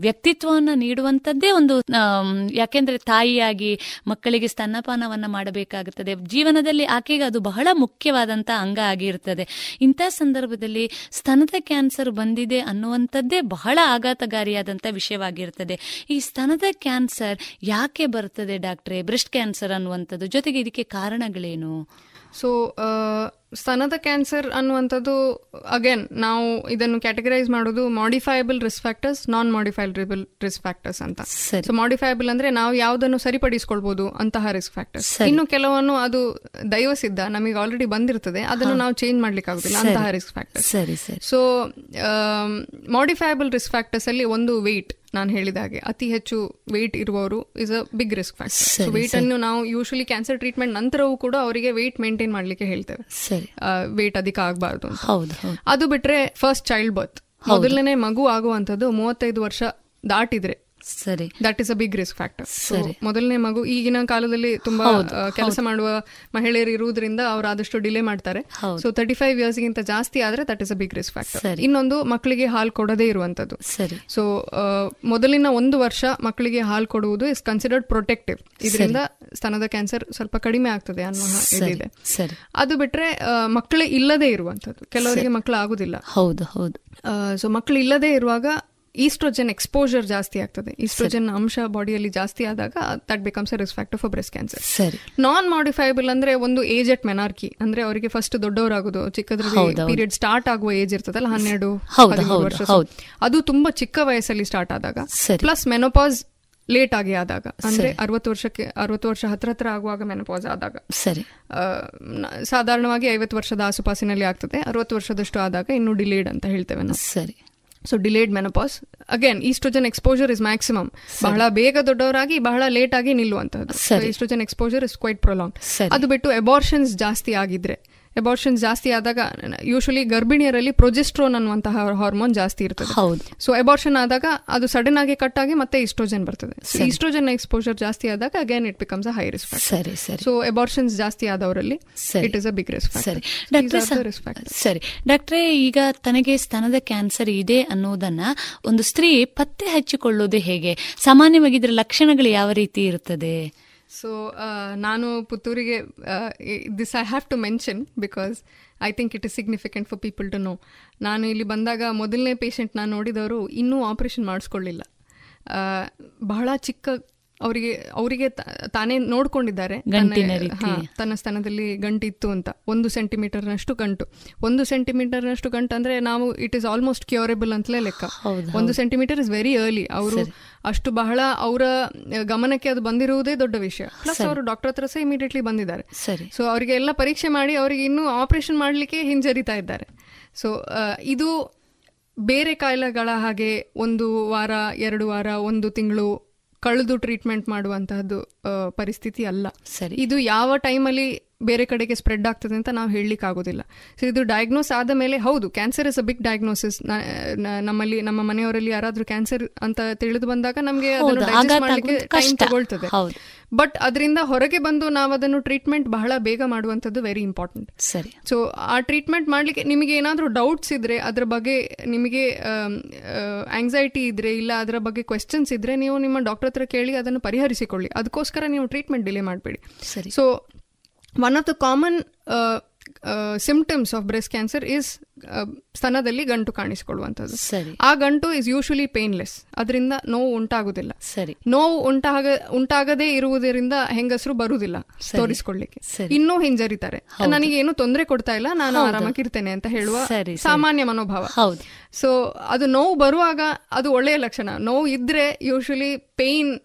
ವ್ಯಕ್ತಿತ್ವವನ್ನು ನೀಡುವಂತದ್ದೇ ಒಂದು ಯಾಕೆಂದ್ರೆ ತಾಯಿಯಾಗಿ ಮಕ್ಕಳಿಗೆ ಸ್ತನಪಾನವನ್ನ ಮಾಡಬೇಕಾಗುತ್ತದೆ. ಜೀವನದಲ್ಲಿ ಆಕೆಗೆ ಅದು ಬಹಳ ಮುಖ್ಯವಾದಂತಹ ಅಂಗ ಆಗಿರುತ್ತದೆ ಇಂಥ ಸಂದರ್ಭದಲ್ಲಿ ಸ್ತನದ ಕ್ಯಾನ್ಸರ್ ಬಂದಿದೆ ಅನ್ನುವಂಥದ್ದೇ ಬಹಳ ಆಘಾತಗಾರಿಯಾದಂಥ ವಿಷಯವಾಗಿರುತ್ತದೆ ಈ ಸ್ತನದ ಕ್ಯಾನ್ಸರ್ ಕ್ಯಾನ್ಸರ್ ಯಾಕೆ ಬರ್ತದೆ ಡಾಕ್ಟ್ರೆ? ಬ್ರೆಸ್ಟ್ ಕ್ಯಾನ್ಸರ್ ಅನ್ನುವಂಥದ್ದು. ಜೊತೆಗೆ ಇದಕ್ಕೆ ಕಾರಣಗಳೇನು? ಸೊ ಸ್ತನದ ಕ್ಯಾನ್ಸರ್ ಅನ್ನುವಂಥದ್ದು ಅಗೇನ್ ನಾವು ಇದನ್ನು ಕ್ಯಾಟಗರೈಸ್ ಮಾಡೋದು modifiable risk factors non modifiable risk factors ಅಂತ ಸೊ ಮಾಡಿಫೈಬಲ್ ಅಂದ್ರೆ ನಾವು ಯಾವುದನ್ನು ಸರಿಪಡಿಸ್ಕೊಳ್ಬಹುದು ಅಂತಹ ರಿಸ್ಕ್ ಫ್ಯಾಕ್ಟರ್ಸ್ ಇನ್ನು ಕೆಲವನ್ನು ಅದು ದೈವಸಿದ್ಧ ನಮಗೆ ಆಲ್ರೆಡಿ ಬಂದಿರ್ತದೆ ಅದನ್ನು ನಾವು ಚೇಂಜ್ ಮಾಡ್ಲಿಕ್ಕೆ ಆಗುದಿಲ್ಲ ಅಂತಹ ರಿಸ್ಕ್ ಫ್ಯಾಕ್ಟರ್ಸ್ ಸರಿ ಸರಿ. ಸೊ ಮಾಡಿಫೈಯಬಲ್ ರಿಸ್ಕ್ ಫ್ಯಾಕ್ಟರ್ಸ್ ಅಲ್ಲಿ ಒಂದು ವೆಯ್ಟ್ ನಾನು ಹೇಳಿದ ಹಾಗೆ ಅತಿ ಹೆಚ್ಚು ವೆಯ್ಟ್ ಇರುವವರು is a big risk factor weight ಅನ್ನು ನಾವು ಯೂಶಲಿ ಕ್ಯಾನ್ಸರ್ ಟ್ರೀಟ್ಮೆಂಟ್ ನಂತರವೂ ಕೂಡ ಅವರಿಗೆ ವೆಯ್ಟ್ ಮೇಂಟೈನ್ ಮಾಡ್ಲಿಕ್ಕೆ ಹೇಳ್ತೇವೆ. ವೆಯ್ಟ್ ಅಧಿಕ ಆಗಬಾರ್ದು ಅದು ಬಿಟ್ರೆ ಫಸ್ಟ್ ಚೈಲ್ಡ್ ಬರ್ತ್ ಮೊದಲನೇ ಮಗು ಆಗುವಂತದ್ದು ಮೂವತ್ತೈದು ವರ್ಷ ದಾಟಿದ್ರೆ. ಸರಿ. That is a big risk factor ಮೊದಲನೇ ಮಗು ಈಗಿನ ಕಾಲದಲ್ಲಿ ತುಂಬಾ ಕೆಲಸ ಮಾಡುವ ಮಹಿಳೆಯರು ಇರುವುದರಿಂದ ಅವ್ರು ಆದಷ್ಟು ಡಿಲೇ ಮಾಡ್ತಾರೆ. ಸೊ ತರ್ಟಿ ಫೈವ್ ಇಯರ್ಸ್ ಗಿಂತ ಜಾಸ್ತಿ ಆದ್ರೆ that is a big risk factor ಇನ್ನೊಂದು ಮಕ್ಕಳಿಗೆ ಹಾಲು ಕೊಡದೇ ಇರುವಂತದ್ದು ಸರಿ. ಸೊ ಮೊದಲಿನ ಒಂದು ವರ್ಷ ಮಕ್ಕಳಿಗೆ ಹಾಲು ಕೊಡುವುದು ಇಸ್ ಕನ್ಸಿಡರ್ಡ್ ಪ್ರೊಟೆಕ್ಟಿವ್ ಇದರಿಂದ ಸ್ತನದ ಕ್ಯಾನ್ಸರ್ ಸ್ವಲ್ಪ ಕಡಿಮೆ ಆಗ್ತದೆ ಅನ್ನೋ ಇದಿದೆ ಸರಿ. ಅದು ಬಿಟ್ರೆ ಮಕ್ಕಳೇ ಇಲ್ಲದೆ ಇರುವಂತದ್ದು ಕೆಲವರಿಗೆ ಮಕ್ಕಳು ಆಗುದಿಲ್ಲ. ಹೌದು ಹೌದು. ಸೊ ಮಕ್ಕಳು ಇಲ್ಲದೆ ಇರುವಾಗ ಈಸ್ಟ್ರೋಜನ್ ಎಕ್ಸ್ಪೋಜರ್ ಜಾಸ್ತಿ ಆಗ್ತದೆ. ಈಸ್ಟ್ರೋಜನ್ ಅಂಶ ಬಾಡಿಯಲ್ಲಿ ಜಾಸ್ತಿ ಆದಾಗ that becomes a risk factor for breast cancer ಸರಿ. ನಾನ್ ಮಾಡಿಫೈಬಲ್ ಅಂದ್ರೆ ಒಂದು ಏಜ್ ಎಟ್ ಮೆನಾರ್ಕಿ ಅಂದ್ರೆ ಅವರಿಗೆ ಫಸ್ಟ್ ದೊಡ್ಡವರಾಗೋದು ಚಿಕ್ಕದ್ರಲ್ಲಿ ಪೀರಿಯಡ್ ಸ್ಟಾರ್ಟ್ ಆಗುವ ಏಜ್ ಇರ್ತದಲ್ಲ ಹನ್ನೆರಡು ವರ್ಷ ಅದು ತುಂಬಾ ಚಿಕ್ಕ ವಯಸ್ಸಲ್ಲಿ ಸ್ಟಾರ್ಟ್ ಆದಾಗ. ಪ್ಲಸ್ ಮೆನೋಪಾಸ್ ಲೇಟ್ ಆಗಿ ಆದಾಗ. ಅಂದ್ರೆ ಅರವತ್ತು ವರ್ಷಕ್ಕೆ ಅರವತ್ತು ವರ್ಷ ಹತ್ರ ಹತ್ರ ಆಗುವಾಗ ಮೆನಪಾಸ್ ಆದಾಗ. ಸರಿ. ಸಾಧಾರಣವಾಗಿ ಐವತ್ತು ವರ್ಷದ ಆಸುಪಾಸಿನಲ್ಲಿ ಆಗ್ತದೆ. ಅರವತ್ತು ವರ್ಷದಷ್ಟು ಆದಾಗ ಇನ್ನು ಡಿಲೇಡ್ ಅಂತ ಹೇಳ್ತೇವೆ ನಾವು. ಸರಿ. So delayed menopause again oestrogen exposure is maximum ಬಹಳ ಬೇಗ ದೊಡ್ಡವರಾಗಿ ಬಹಳ ಲೇಟ್ ಆಗಿ ನಿಲ್ಲುವಂತಹದ್ದು. Oestrogen exposure is quite prolong ಅದು ಬಿಟ್ಟು ಎಬಾರ್ಷನ್ಸ್ ಜಾಸ್ತಿ ಆಗಿದ್ರೆ ಎಬಾರ್ಷನ್ ಜಾಸ್ತಿ ಆದಾಗ ಯೂಶಲಿ ಗರ್ಭಿಣಿಯರಲ್ಲಿ ಪ್ರೊಜೆಸ್ಟ್ರೋನ್ ಅನ್ನುವಂತಹ ಹಾರ್ಮೋನ್ ಜಾಸ್ತಿ ಇರ್ತದೆ. ಸೊ ಎಬಾರ್ಷನ್ ಆದಾಗ ಅದು ಸಡನ್ ಆಗಿ ಕಟ್ ಆಗಿ ಮತ್ತೆ ಇಸ್ಟ್ರೋಜನ್ ಬರ್ತದೆ. ಇಸ್ಟ್ರೋಜನ್ ಎಕ್ಸ್ಪೋಜರ್ ಜಾಸ್ತಿ ಆದಾಗ again it becomes a high risk ಸರಿ ಸರಿ. ಸೊ ಎಬಾರ್ಷನ್ಸ್ ಜಾಸ್ತಿ ಆದವರಲ್ಲಿ it is a big risk ಸರಿ. ಸರಿ ಡಾಕ್ಟ್ರೆ ಈಗ ತನಗೆ ಸ್ತನದ ಕ್ಯಾನ್ಸರ್ ಇದೆ ಅನ್ನೋದನ್ನ ಒಂದು ಸ್ತ್ರೀ ಪತ್ತೆ ಹಚ್ಚಿಕೊಳ್ಳೋದು ಹೇಗೆ? ಸಾಮಾನ್ಯವಾಗಿ ಇದರ ಲಕ್ಷಣಗಳು ಯಾವ ರೀತಿ ಇರುತ್ತದೆ ಸೊ ನಾನು ಪುತ್ತೂರಿಗೆ this I have to mention because I think it is significant for people to know ನಾನು ಇಲ್ಲಿ ಬಂದಾಗ ಮೊದಲನೇ ಪೇಷಂಟ್ ನಾನು ನೋಡಿದವರು ಇನ್ನೂ ಆಪರೇಷನ್ ಮಾಡಿಸ್ಕೊಳ್ಳಿಲ್ಲ. ಬಹಳ ಚಿಕ್ಕ ಅವರಿಗೆ ಅವರಿಗೆ ತಾನೇ ನೋಡ್ಕೊಂಡಿದ್ದಾರೆ. ತನ್ನ ಸ್ಥಾನದಲ್ಲಿ ಗಂಟಿತ್ತು ಅಂತ. ಒಂದು ಸೆಂಟಿಮೀಟರ್ನಷ್ಟು ಗಂಟು. ಒಂದು ಸೆಂಟಿಮೀಟರ್ನಷ್ಟು ಗಂಟು ಅಂದ್ರೆ ನಾವು ಇಟ್ ಇಸ್ ಆಲ್ಮೋಸ್ಟ್ ಕ್ಯೂರೇಬಲ್ ಅಂತಲೇ ಲೆಕ್ಕ. ಒಂದು ಸೆಂಟಿಮೀಟರ್ ಇಸ್ ವೆರಿ ಅರ್ಲಿ ಅವರು ಅಷ್ಟು ಬಹಳ ಅವರ ಗಮನಕ್ಕೆ ಅದು ಬಂದಿರುವುದೇ ದೊಡ್ಡ ವಿಷಯ. ಪ್ಲಸ್ ಅವರು ಡಾಕ್ಟರ್ ಹತ್ರ ಸಹ ಇಮಿಡಿಯೇಟ್ಲಿ ಬಂದಿದ್ದಾರೆ. ಸೊ ಅವರಿಗೆ ಎಲ್ಲ ಪರೀಕ್ಷೆ ಮಾಡಿ ಅವರಿಗೆ ಇನ್ನೂ ಆಪರೇಷನ್ ಮಾಡಲಿಕ್ಕೆ ಹಿಂಜರಿತಾ ಇದ್ದಾರೆ. ಸೊ ಇದು ಬೇರೆ ಕಾಯಿಲೆಗಳ ಹಾಗೆ ಒಂದು ವಾರ ಎರಡು ವಾರ ಒಂದು ತಿಂಗಳು ಕಳೆದು ಟ್ರೀಟ್ಮೆಂಟ್ ಮಾಡುವಂತಹದ್ದು ಪರಿಸ್ಥಿತಿ ಅಲ್ಲ. ಸರಿ. ಇದು ಯಾವ ಟೈಮಲ್ಲಿ ಬೇರೆ ಕಡೆಗೆ ಸ್ಪ್ರೆಡ್ ಆಗ್ತದೆ ಅಂತ ನಾವು ಹೇಳಲಿಕ್ಕೆ ಆಗೋದಿಲ್ಲ ಸೊ ಇದು ಡಯಾಗ್ನೋಸ್ ಆದ ಮೇಲೆ ಹೌದು cancer is a big diagnosis ನಮ್ಮಲ್ಲಿ ನಮ್ಮ ಮನೆಯವರಲ್ಲಿ ಯಾರಾದರೂ ಕ್ಯಾನ್ಸರ್ ಅಂತ ತಿಳಿದು ಬಂದಾಗ ನಮಗೆ ಟೈಮ್ ತಗೊಳ್ತದೆ. ಬಟ್ ಅದರಿಂದ ಹೊರಗೆ ಬಂದು ನಾವು ಅದನ್ನು ಟ್ರೀಟ್ಮೆಂಟ್ ಬಹಳ ಬೇಗ ಮಾಡುವಂಥದ್ದು ವೆರಿ ಇಂಪಾರ್ಟೆಂಟ್ ಸರಿ. ಸೊ ಆ ಟ್ರೀಟ್ಮೆಂಟ್ ಮಾಡ್ಲಿಕ್ಕೆ ನಿಮಗೆ ಏನಾದರೂ ಡೌಟ್ಸ್ ಇದ್ರೆ ಅದ್ರ ಬಗ್ಗೆ ನಿಮಗೆ ಆಂಗ್ಸೈಟಿ ಇದ್ರೆ ಇಲ್ಲ ಅದರ ಬಗ್ಗೆ ಕ್ವೆಶನ್ಸ್ ಇದ್ರೆ ನೀವು ನಿಮ್ಮ ಡಾಕ್ಟರ್ ಹತ್ರ ಕೇಳಿ ಅದನ್ನು ಪರಿಹರಿಸಿಕೊಳ್ಳಿ. ಅದಕ್ಕೋಸ್ಕರ ನೀವು ಟ್ರೀಟ್ಮೆಂಟ್ ಡಿಲೇ ಮಾಡಬೇಡಿ. ಸರಿ. So one of the common uh, uh, symptoms of breast cancer is ಸ್ತನದಲ್ಲಿ ಗಂಟು ಕಾಣಿಸಿಕೊಳ್ಳುವಂಥದ್ದು. ಸರಿ. ಆ ಗಂಟು ಇಸ್ ಯೂಶುವಲಿ ಪೇನ್ಲೆಸ್ ಅದರಿಂದ ನೋವು ಉಂಟಾಗುದಿಲ್ಲ. ಸರಿ. ನೋವು ಉಂಟಾಗ ಉಂಟಾಗದೇ ಇರುವುದರಿಂದ ಹೆಂಗಸರು ಬರುವುದಿಲ್ಲ ತೋರಿಸಿಕೊಳ್ಳಿಕ್ಕೆ. ಇನ್ನೂ ಹಿಂಜರಿತಾರೆ. ನನಗೆ ಏನು ತೊಂದರೆ ಕೊಡ್ತಾ ಇಲ್ಲ ನಾನು. ಆರಾಮಾಗಿರ್ತೇನೆ ಅಂತ ಹೇಳುವ. ಸಾಮಾನ್ಯ ಮನೋಭಾವ. ಹೌದು. ಸೊ ಅದು ನೋವು ಬರುವಾಗ ಅದು ಒಳ್ಳೆಯ ಲಕ್ಷಣ. ನೋವು ಇದ್ರೆ usually pain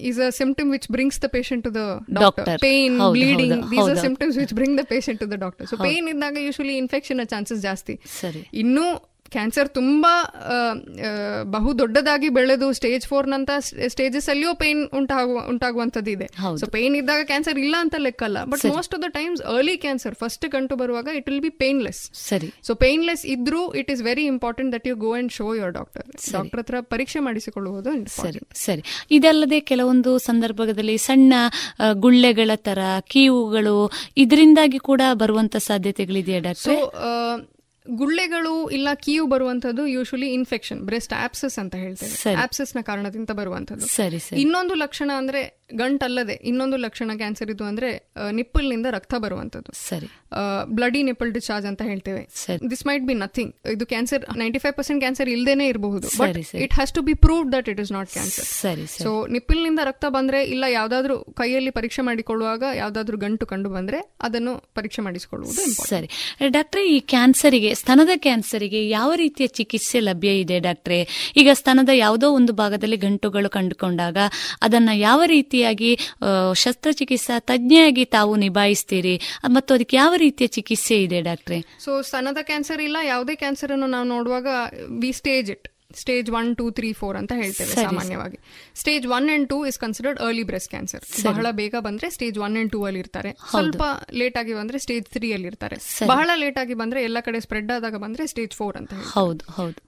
is a symptom which brings the patient to the doctor pain bleeding these are. Symptoms which bring the patient to the doctor so pain ಇದ್ದಾಗ ಯೂಶುವಲಿ ಇನ್ಫೆಕ್ಷನ್ ಚಾನ್ಸಸ್ ಜಾಸ್ತಿ. ಸರಿ. ಇನ್ನು ಕ್ಯಾನ್ಸರ್ ತುಂಬ ಆ, ಆ, ಬಹು ದೊಡ್ಡದಾಗಿ ಬೆಳೆದು ಸ್ಟೇಜ್ ಫೋರ್ ನಂತ ಸ್ಟೇಜಸ್ ಅಲ್ಲಿಯೂ ಪೇನ್ ಉಂಟಾಗುವ ಉಂಟಾಗುವಂಥದ್ದು ಇದೆ. ಸೊ ಪೇನ್ ಇದ್ದಾಗ ಕ್ಯಾನ್ಸರ್ ಇಲ್ಲ ಅಂತ ಲೆಕ್ಕಲ್ಲ but. Most of the times early cancer first ಗಂಟು ಬರುವಾಗ ಇಟ್ ವಿಲ್ ಬಿ ಪೇನ್ಲೆಸ್ ಸರಿ. ಸೊ ಪೇನ್ಲೆಸ್ ಇದ್ರೂ it is very important that you go and show your doctor doctor ಹತ್ರ ಪರೀಕ್ಷೆ ಮಾಡಿಸಿಕೊಳ್ಳುವುದು ಸರಿ ಸರಿ. ಇದಲ್ಲದೆ ಕೆಲವೊಂದು ಸಂದರ್ಭದಲ್ಲಿ ಸಣ್ಣ ಗುಳ್ಳೆಗಳ ತರ ಕೀವುಗಳು ಇದರಿಂದಾಗಿ ಕೂಡ ಬರುವಂತ ಸಾಧ್ಯತೆಗಳಿದೆಯಾ ಡಾಕ್ಟರ್? ಗುಳ್ಳೆಗಳು ಇಲ್ಲ ಕೀವು ಬರುವಂತದ್ದು ಯೂಶಲಿ ಇನ್ಫೆಕ್ಷನ್ ಬ್ರೆಸ್ಟ್ ಆಪ್ಸಸ್ ಅಂತ ಹೇಳ್ತೇವೆ. ಆಪ್ಸಸ್ನ ಕಾರಣದಿಂದ ಬರುವಂತದ್ದು. ಇನ್ನೊಂದು ಲಕ್ಷಣ ಅಂದ್ರೆ ಗಂಟಲ್ಲದೆ ಇನ್ನೊಂದು ಲಕ್ಷಣ ಕ್ಯಾನ್ಸರ್ ಇದು ಅಂದ್ರೆ ನಿಪ್ಪಲ್ನಿಂದ ರಕ್ತ ಬರುವಂತದ್ದು ಸರಿ. ಬ್ಲಡಿ ನಿಪ್ಪಲ್ ಡಿಸ್ಚಾರ್ಜ್ ಅಂತ ಹೇಳ್ತೇವೆ. ದಿಸ್ ಮೈಟ್ ಬಿ ನಥಿಂಗ್ ಇದು cancer ninety five percent cancer ಇಲ್ದೇನೆ ಇರಬಹುದು but. It has to be prove that it is not cancer ಸರಿ ಸೊ ನಿಪ್ಪಲ್ನಿಂದ ರಕ್ತ ಬಂದ್ರೆ ಇಲ್ಲ ಯಾವ್ದಾದ್ರು ಕೈಯಲ್ಲಿ ಪರೀಕ್ಷೆ ಮಾಡಿಕೊಳ್ಳುವಾಗ ಯಾವ್ದಾದ್ರು ಗಂಟು ಕಂಡು ಬಂದ್ರೆ ಅದನ್ನು ಪರೀಕ್ಷೆ ಮಾಡಿಸಿಕೊಳ್ಳುವುದು. ಸರಿ. ಡಾಕ್ಟ್ರೆ ಈ ಕ್ಯಾನ್ಸರಿಗೆ ಸ್ತನದ ಕ್ಯಾನ್ಸರಿಗೆ ಯಾವ ರೀತಿಯ ಚಿಕಿತ್ಸೆ ಲಭ್ಯ ಇದೆ ಡಾಕ್ಟ್ರೆ? ಈಗ ಸ್ತನದ ಯಾವುದೋ ಒಂದು ಭಾಗದಲ್ಲಿ ಗಂಟುಗಳು ಕಂಡುಕೊಂಡಾಗ ಅದನ್ನ ಯಾವ ರೀತಿಯಾಗಿ ಶಸ್ತ್ರಚಿಕಿತ್ಸಾ ತಜ್ಞೆಯಾಗಿ ತಾವು ನಿಭಾಯಿಸ್ತೀರಿ. ಮತ್ತು ಅದಕ್ಕೆ ಯಾವ ರೀತಿಯ ಚಿಕಿತ್ಸೆ ಇದೆ ಡಾಕ್ಟ್ರೆ? ಸೊ ಸ್ತನದ ಕ್ಯಾನ್ಸರ್ ಇಲ್ಲ ಯಾವುದೇ ಕ್ಯಾನ್ಸರ್ ಅನ್ನು ನಾವು ನೋಡುವಾಗ we stage it stage one two three four ಅಂತ ಹೇಳ್ತೇವೆ ಸಾಮಾನ್ಯವಾಗಿ. Stage one and two is considered early breast cancer ಬಹಳ ಬೇಗ ಬಂದ್ರೆ ಸ್ಟೇಜ್ ಒನ್ ಅಂಡ್ ಟೂ ಅಲ್ಲಿ ಇರ್ತಾರೆ. ಸ್ವಲ್ಪ ಲೇಟ್ ಆಗಿ ಬಂದ್ರೆ ಸ್ಟೇಜ್ ತ್ರೀ ಅಲ್ಲಿ ಇರ್ತಾರೆ. ಬಹಳ ಲೇಟ್ ಆಗಿ ಬಂದ್ರೆ ಎಲ್ಲ ಕಡೆ ಸ್ಪ್ರೆಡ್ ಆದಾಗ ಬಂದ್ರೆ ಸ್ಟೇಜ್ ಫೋರ್ ಅಂತ ಹೌದು ಹೌದು.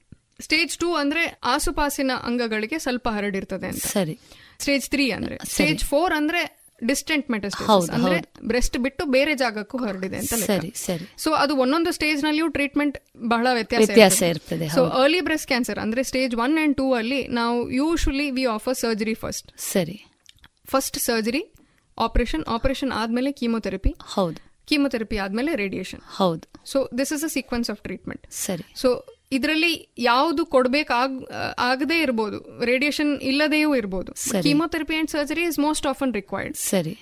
ಸ್ಟೇಜ್ ಟೂ ಅಂದ್ರೆ ಆಸುಪಾಸಿನ ಅಂಗಗಳಿಗೆ ಸ್ವಲ್ಪ ಹರಡಿರ್ತದೆ ಅಂತ. ಸರಿ. ಸ್ಟೇಜ್ ತ್ರೀ ಅಂದ್ರೆ. ಸ್ಟೇಜ್ ಫೋರ್ ಅಂದ್ರೆ ಡಿಸ್ಟೆಂಟ್ ಮೆಟಸ್ಟೇಸಿಸ್ ಅಂದ್ರೆ ಬ್ರೆಸ್ಟ್ ಬಿಟ್ಟು ಬೇರೆ ಜಾಗಕ್ಕೂ ಹರಡಿದೆ ಅಂತ ಸರಿ ಸರಿ. ಸೊ ಅದು ಒಂದೊಂದು ಸ್ಟೇಜ್ ನಲ್ಲಿಯೂ ಟ್ರೀಟ್ಮೆಂಟ್ ಬಹಳ ವ್ಯತ್ಯಾಸ ಇರ್ತದೆ, ಸೊ. ಅರ್ಲಿ ಬ್ರೆಸ್ಟ್ ಕ್ಯಾನ್ಸರ್ ಅಂದ್ರೆ ಸ್ಟೇಜ್ ಒನ್ ಅಂಡ್ ಟೂ ಅಲ್ಲಿ ನಾವು usually we offer surgery first ಸರಿ. ಫಸ್ಟ್ ಸರ್ಜರಿ ಆಪರೇಷನ್ ಆಪರೇಷನ್ ಆದ್ಮೇಲೆ ಕೀಮೋಥೆರಪಿ ಹೌದು. ಕೀಮೋಥೆರಪಿ ಆದ್ಮೇಲೆ ರೇಡಿಯೇಷನ್ ಹೌದು. So this is a sequence of treatment ಸರಿ. ಸೊ ಇದರಲ್ಲಿ ಯಾವುದು ಕೊಡ್ಬೇಕಾಗ್ ಆಗದೇ ಇರ್ಬೋದು. ರೇಡಿಯೇಷನ್ ಇಲ್ಲದೆಯೂ ಇರ್ಬೋದು. Chemotherapy and surgery is most often required ಸರಿ.